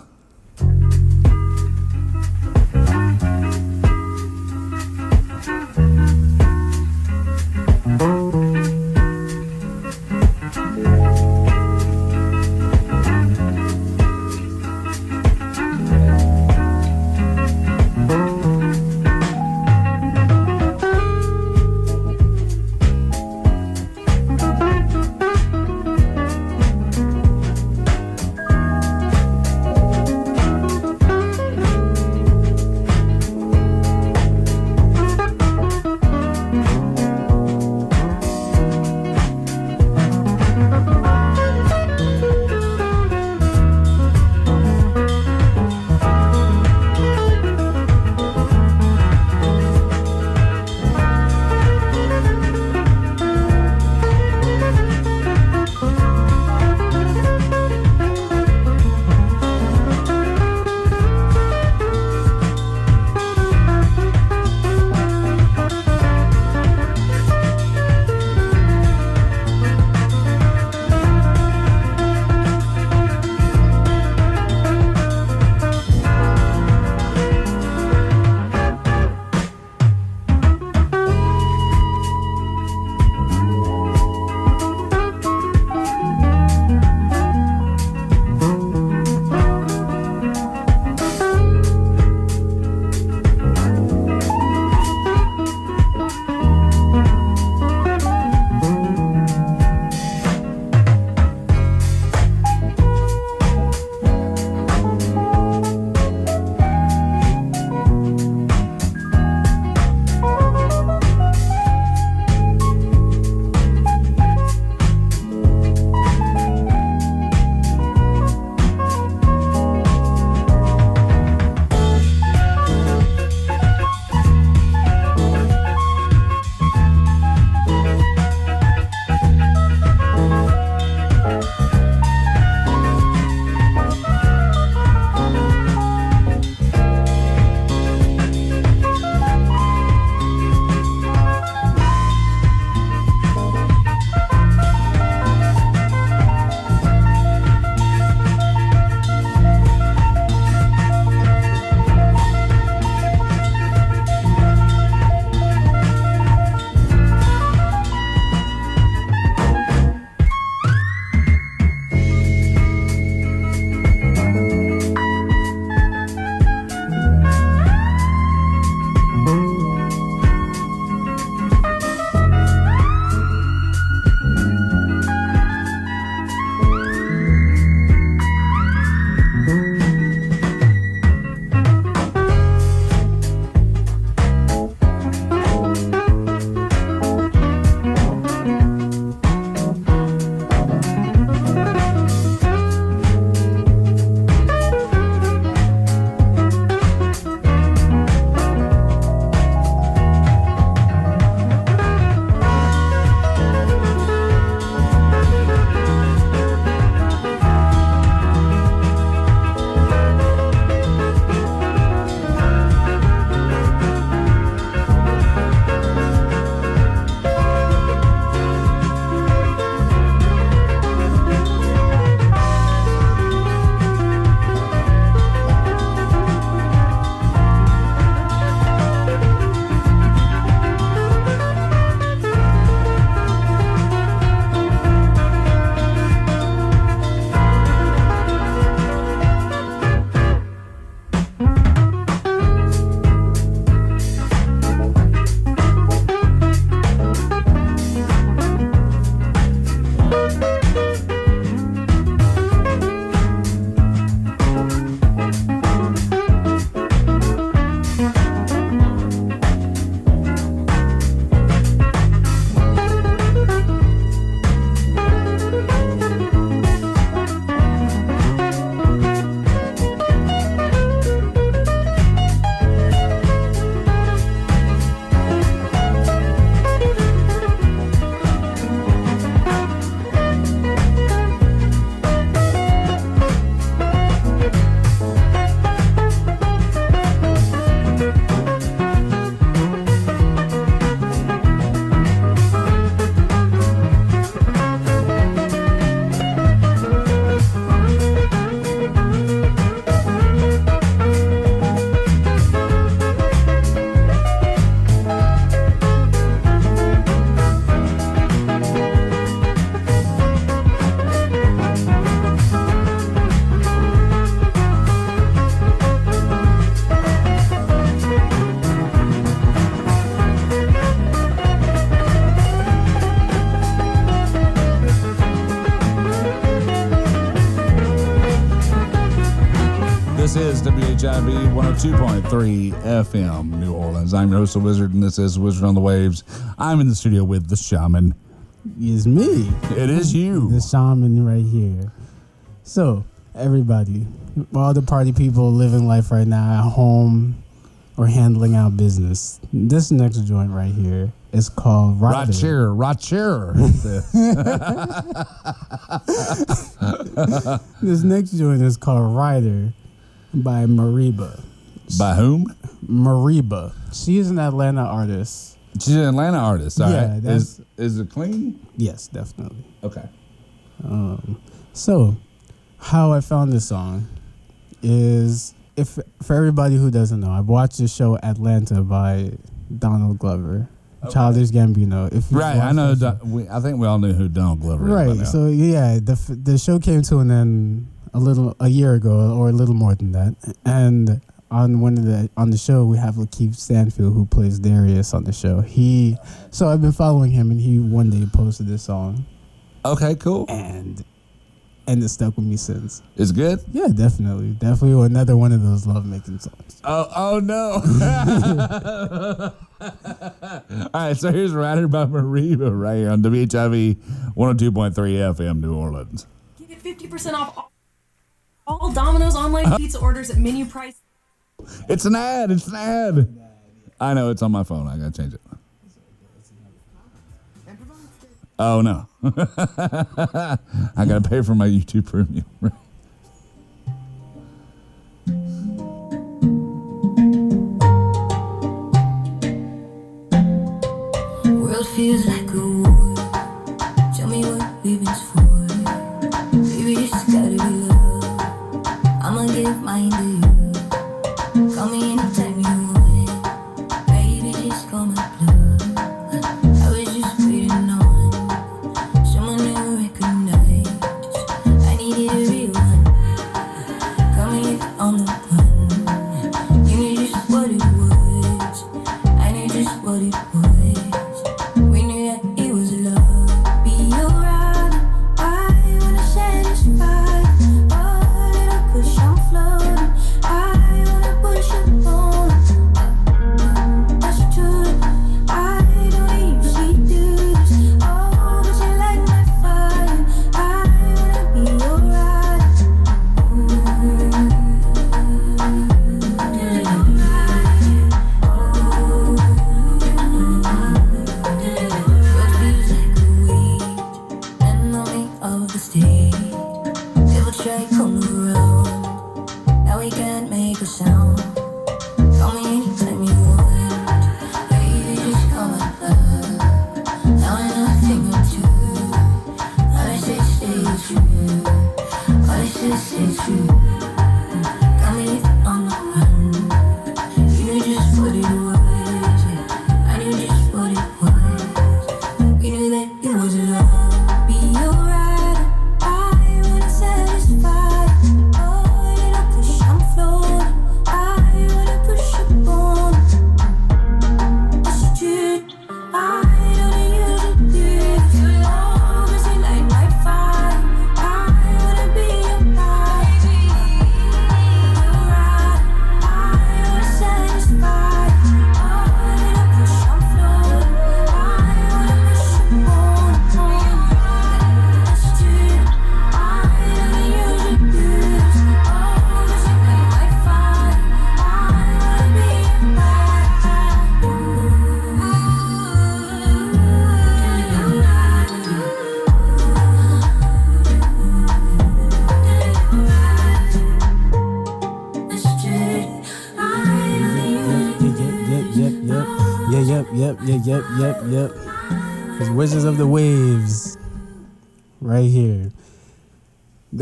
102.3 FM, New Orleans. I'm your host, the Wizard, and this is Wizard on the Waves. I'm in the studio with the shaman. It's me. It is you. The shaman right here. So, everybody, all the party people living life right now at home or handling out business, this next joint right here is called Rider. Rocher, Rocher. This next joint is called Rider by Mariba. By whom? Mariba. She is an Atlanta artist. She's an Atlanta artist. All Yeah, right. that's- Is, is it clean? Yes, definitely. Okay. Um, so, how I found this song is if for everybody who doesn't know, I've watched the show Atlanta by Donald Glover, Childish Gambino. If Right. I know. that Don- we, I think we all knew who Donald Glover is. Right. now. So yeah, the the show came to an end a little a year ago, or a little more than that. And on one of the on the show, we have Lakeith Stanfield who plays Darius on the show. He so I've been following him, and he one day posted this song, okay, cool. and and it stuck with me since. It's good. Yeah, definitely, definitely another one of those love making songs. Oh, oh no. All right, so here's Rider by Mariba right here on WHIV 102.3 FM, New Orleans. You get 50% off all- all Domino's online uh-huh. pizza orders at menu price. It's an ad. It's an ad. I know it's on my phone. I gotta change it. Oh no. I gotta pay for my YouTube premium. World feels like a war.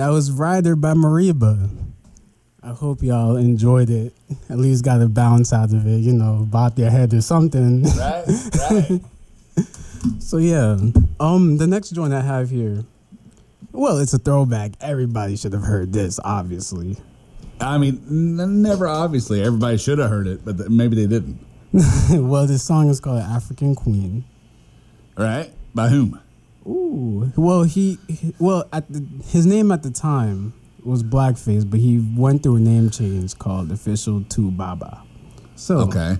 That was Rider by Mariba. I hope y'all enjoyed it. At least got a bounce out of it, you know, bop your head or something. Right, right. so yeah, um, the next joint I have here, well, it's a throwback. Everybody should have heard this, obviously. I mean, n- never obviously. Everybody should have heard it, but th- maybe they didn't. well, this song is called African Queen. Right? By whom? Ooh. Well, he, well at the, his name at the time was Blackface, but he went through a name change called Official Two Baba. So okay,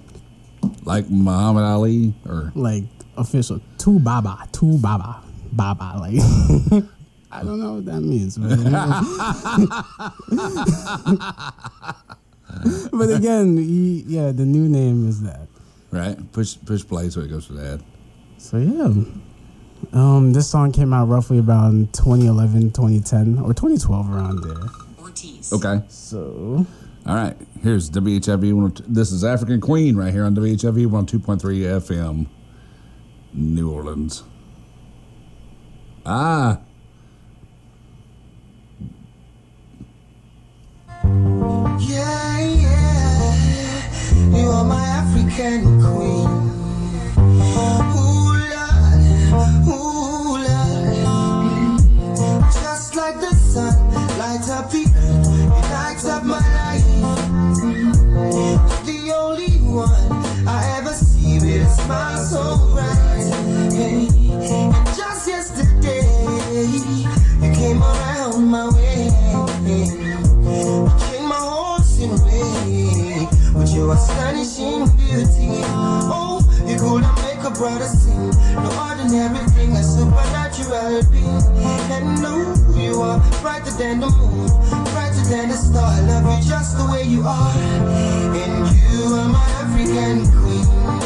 like Muhammad Ali or like Official Two Baba, Two Baba, Baba. Like I don't know what that means. But, but again, he, yeah, the new name is that. Right. Push push play so it goes to that. So yeah. Um, this song came out roughly about 2011, 2010, or 2012, around there. Ortiz. Okay. So. All right. Here's WHIV. This is African Queen right here on WHIV 102.3 FM, New Orleans. Ah. Yeah, yeah. You are my African Queen. Beauty, Oh, you couldn't make a brother scene. No ordinary thing, a supernatural being. And no, you are brighter than the moon, brighter than the star. I love you just the way you are. And you are my African queen.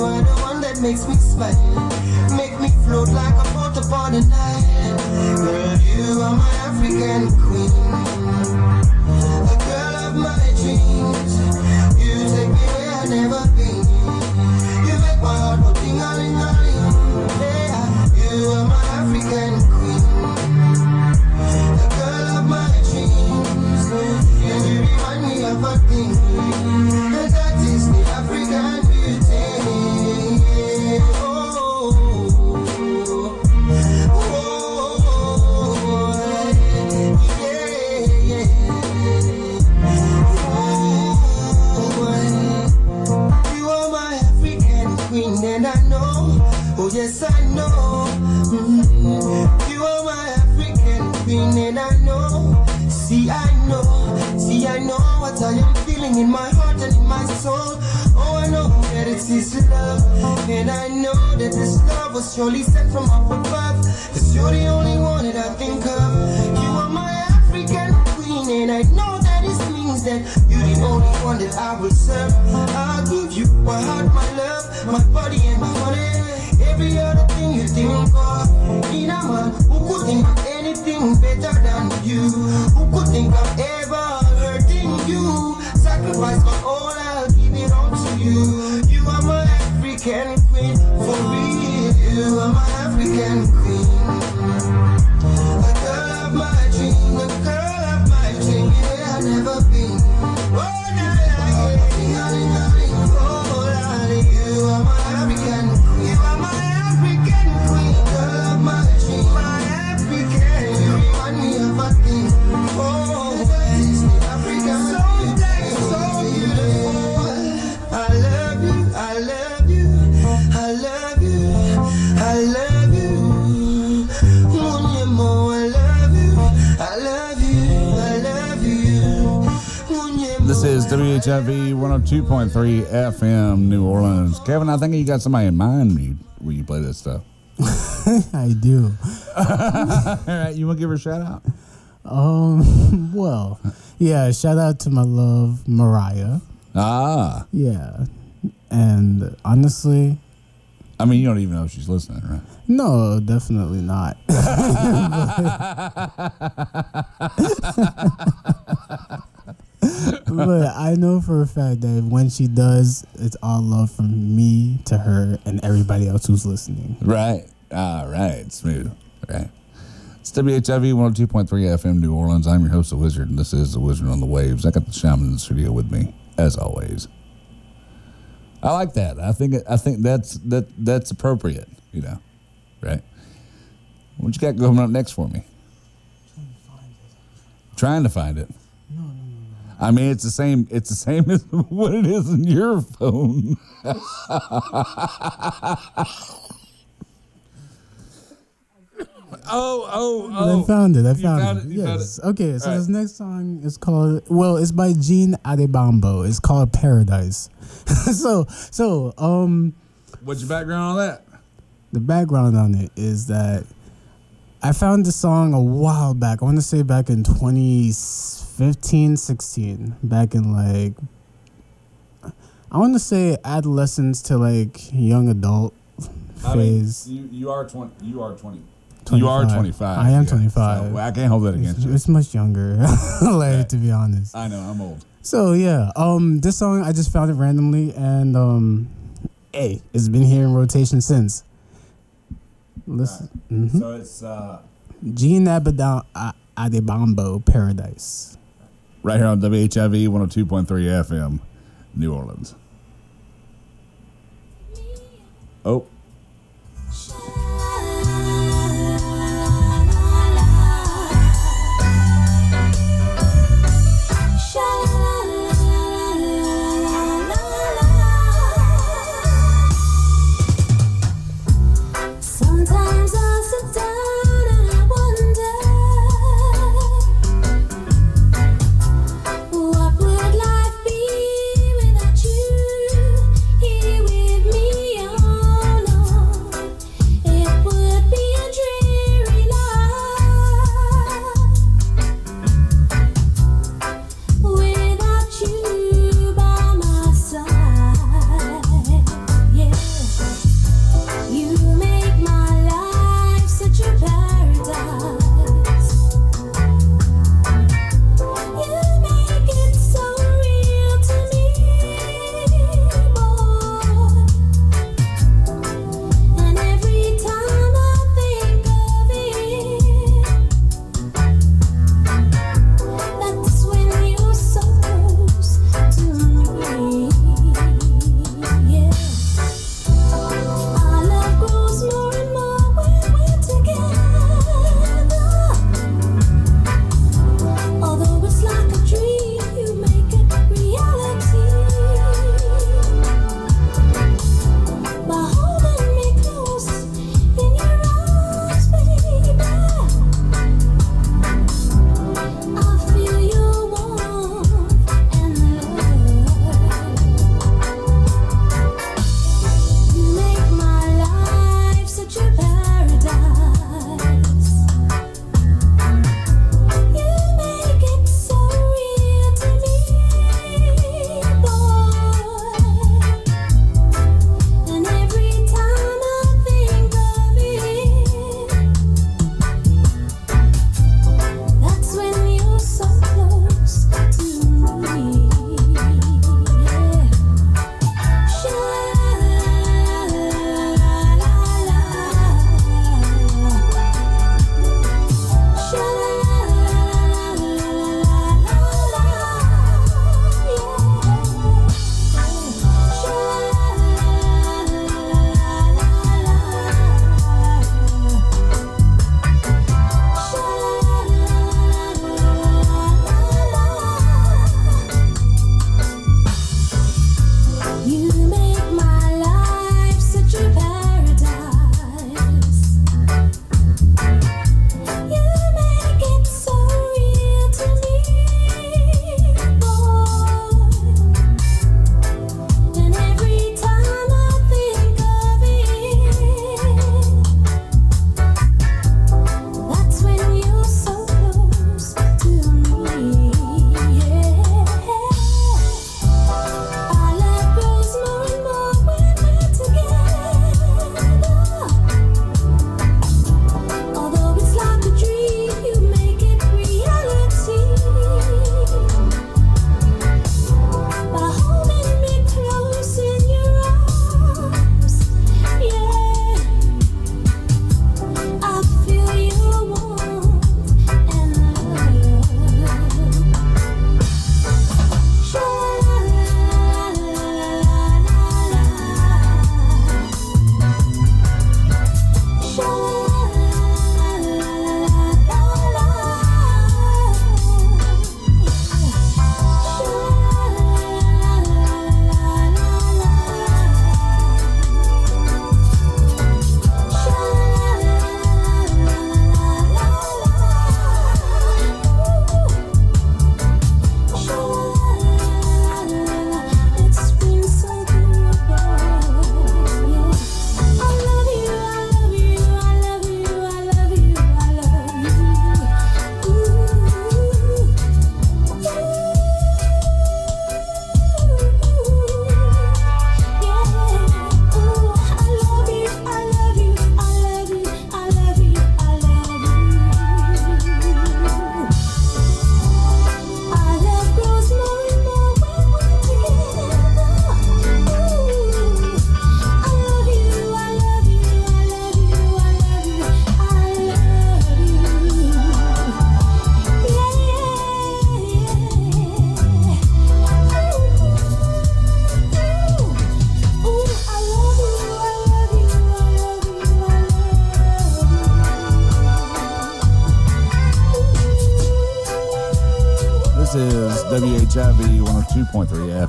You are the one that makes me smile. Make me float like a boat upon the night. Girl, you are my African queen. slowly sent from up above. African queen. WHIV 102.3 FM, New Orleans. Kevin, I think you got somebody in mind when you, when you play this stuff. I do. All right, you want to give her a shout out? Um, well, yeah, shout out to my love, Mariah. Ah. Yeah. And honestly, I mean, you don't even know if she's listening, right? No, definitely not. but, I know for a fact that when she does, it's all love from me to her and everybody else who's listening. Right. All right. Smooth. Right. It's WHIV 102.3 FM New Orleans. I'm your host, The Wizard, and this is The Wizard on the Waves. I got the shaman in the studio with me, as always. I like that. I think I think that's that that's appropriate, you know. Right? What you got going up next for me? Trying to find it. I mean, it's the same. It's the same as what it is in your phone. oh, oh, oh! I found it. I You found, found it. it? You found yes. it? Okay, so All right. this next song is called. Well, it's by Gene Adebambo. It's called Paradise. so, so um, What's your background on that? the background on it is that I found the song a while back. I want to say back in 2015, 16. Back in like, I want to say adolescence to like young adult I mean, phase. you you are twenty. You are twenty. You are 25. I am 25. So I can't hold that against it's, you. it's much younger, like to be honest. I know. I'm old. So yeah, um, this song I just found it randomly, and um, hey, it's been here in rotation since. Listen, mhm. So it's uh, Gene Abadon- A- Adebambo, Paradise. Right here on WHIV 102.3 FM, New Orleans. Oh,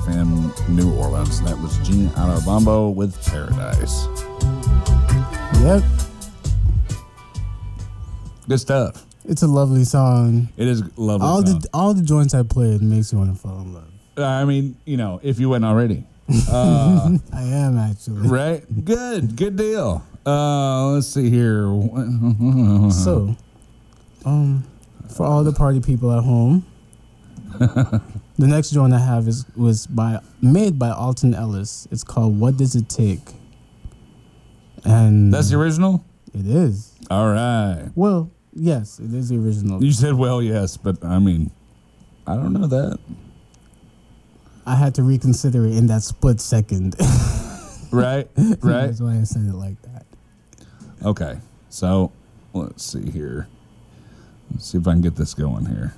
FM New Orleans. That was Gene Adebambo with Paradise. Yep. Good stuff. It's a lovely song. It is lovely. all song. the all the joints I played makes you want to fall in love. I mean, you know, if you wasn't already. Uh, I am actually. right? Good. Good deal. Uh, let's see here. So, um, for all the party people at home, the next joint I have is was by made by Alton Ellis. It's called "What Does It Take," and That's the original? It is. All right. Well, yes, it is the original. You said, well, yes, but I mean, I don't know that. I had to reconsider it in that split second. Right? Right? That's why I said it like that. Okay. So let's see here. Let's see if I can get this going here.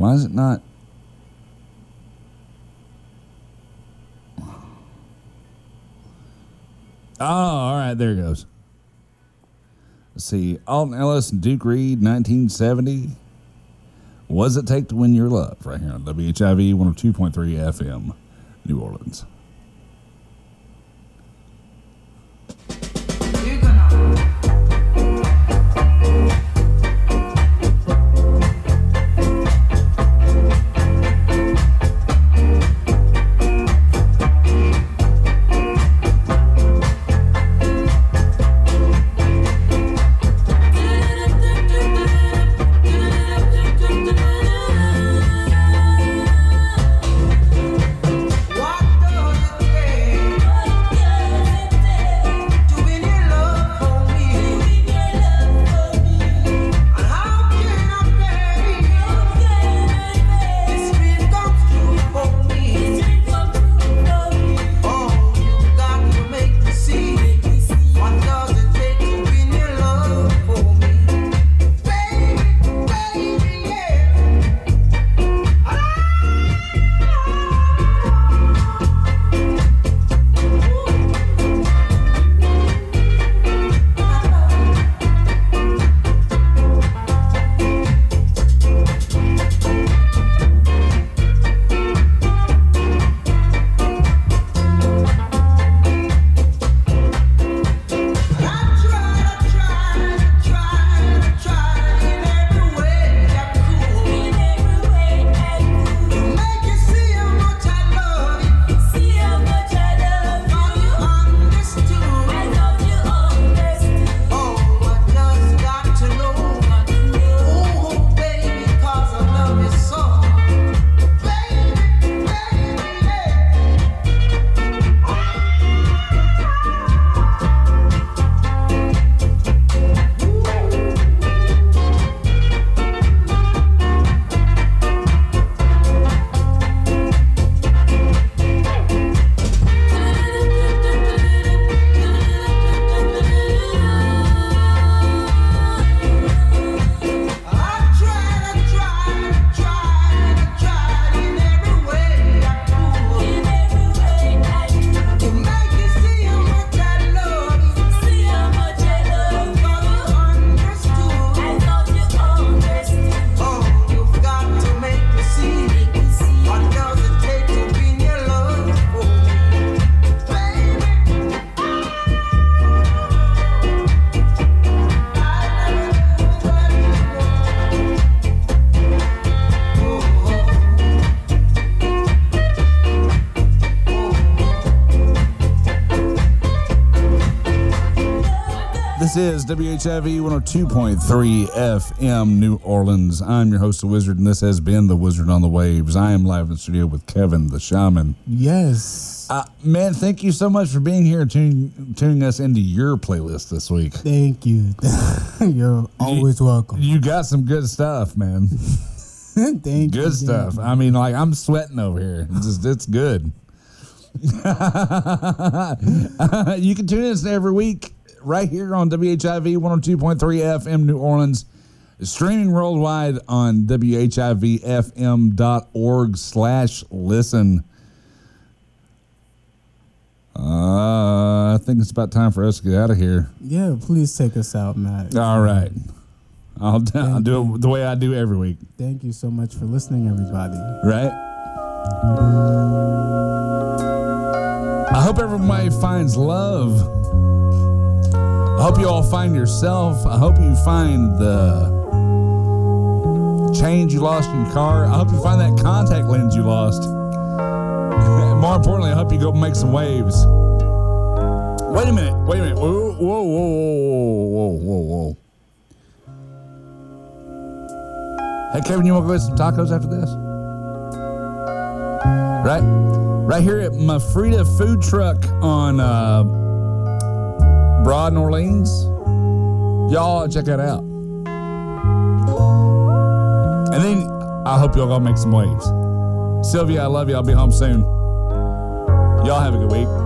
Why is it not? Oh, all right. There it goes. Let's see. Alton Ellis and Duke Reid, 1970. What does it take to win your love? Right here on WHIV 102.3 FM, New Orleans. Is WHIV 102.3 FM New Orleans. I'm your host, The Wizard, and this has been The Wizard on the Waves. I am live in the studio with Kevin the Shaman. Yes. Uh, man, thank you so much for being here and tuning, tuning us into your playlist this week. Thank you. You're always welcome. You got some good stuff, man. Thank you. good stuff. I mean, like, I'm sweating over here. It's just, it's good. you can tune in every week right here on WHIV 102.3 FM New Orleans, streaming worldwide on WHIVFM.org slash listen. Uh, I think it's about time for us to get out of here. Yeah, please take us out, Matt. All right. I'll, I'll do it the way I do every week. Thank you so much for listening, everybody. Right? I hope everybody finds love. I hope you all find yourself. I hope you find the change you lost in your car. I hope you find that contact lens you lost. More importantly, I hope you go make some waves. Wait a minute. Wait a minute. Whoa, whoa, whoa, whoa, whoa, whoa, whoa. Hey, Kevin, you want to go get some tacos after this? Right? Right here at Mafrida Food Truck on uh, Broad and Orleans. Y'all check that out. And then I hope y'all go make some waves. Sylvia, I love you. I'll be home soon. Y'all have a good week.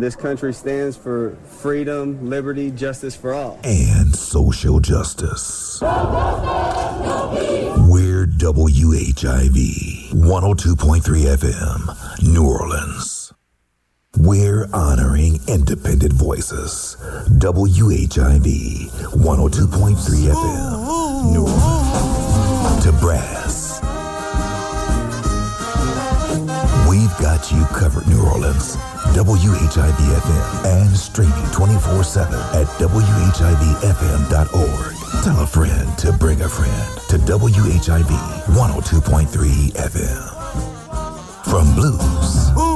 This country stands for freedom, liberty, justice for all. and social justice. We're WHIV 102.3 FM, New Orleans. We're honoring independent voices. WHIV 102.3 FM, New Orleans. To brass, We've got you covered, New Orleans. WHIV FM and streaming 24 7 at WHIVFM.org. Tell a friend to bring a friend to WHIV 102.3 FM. From blues Ooh,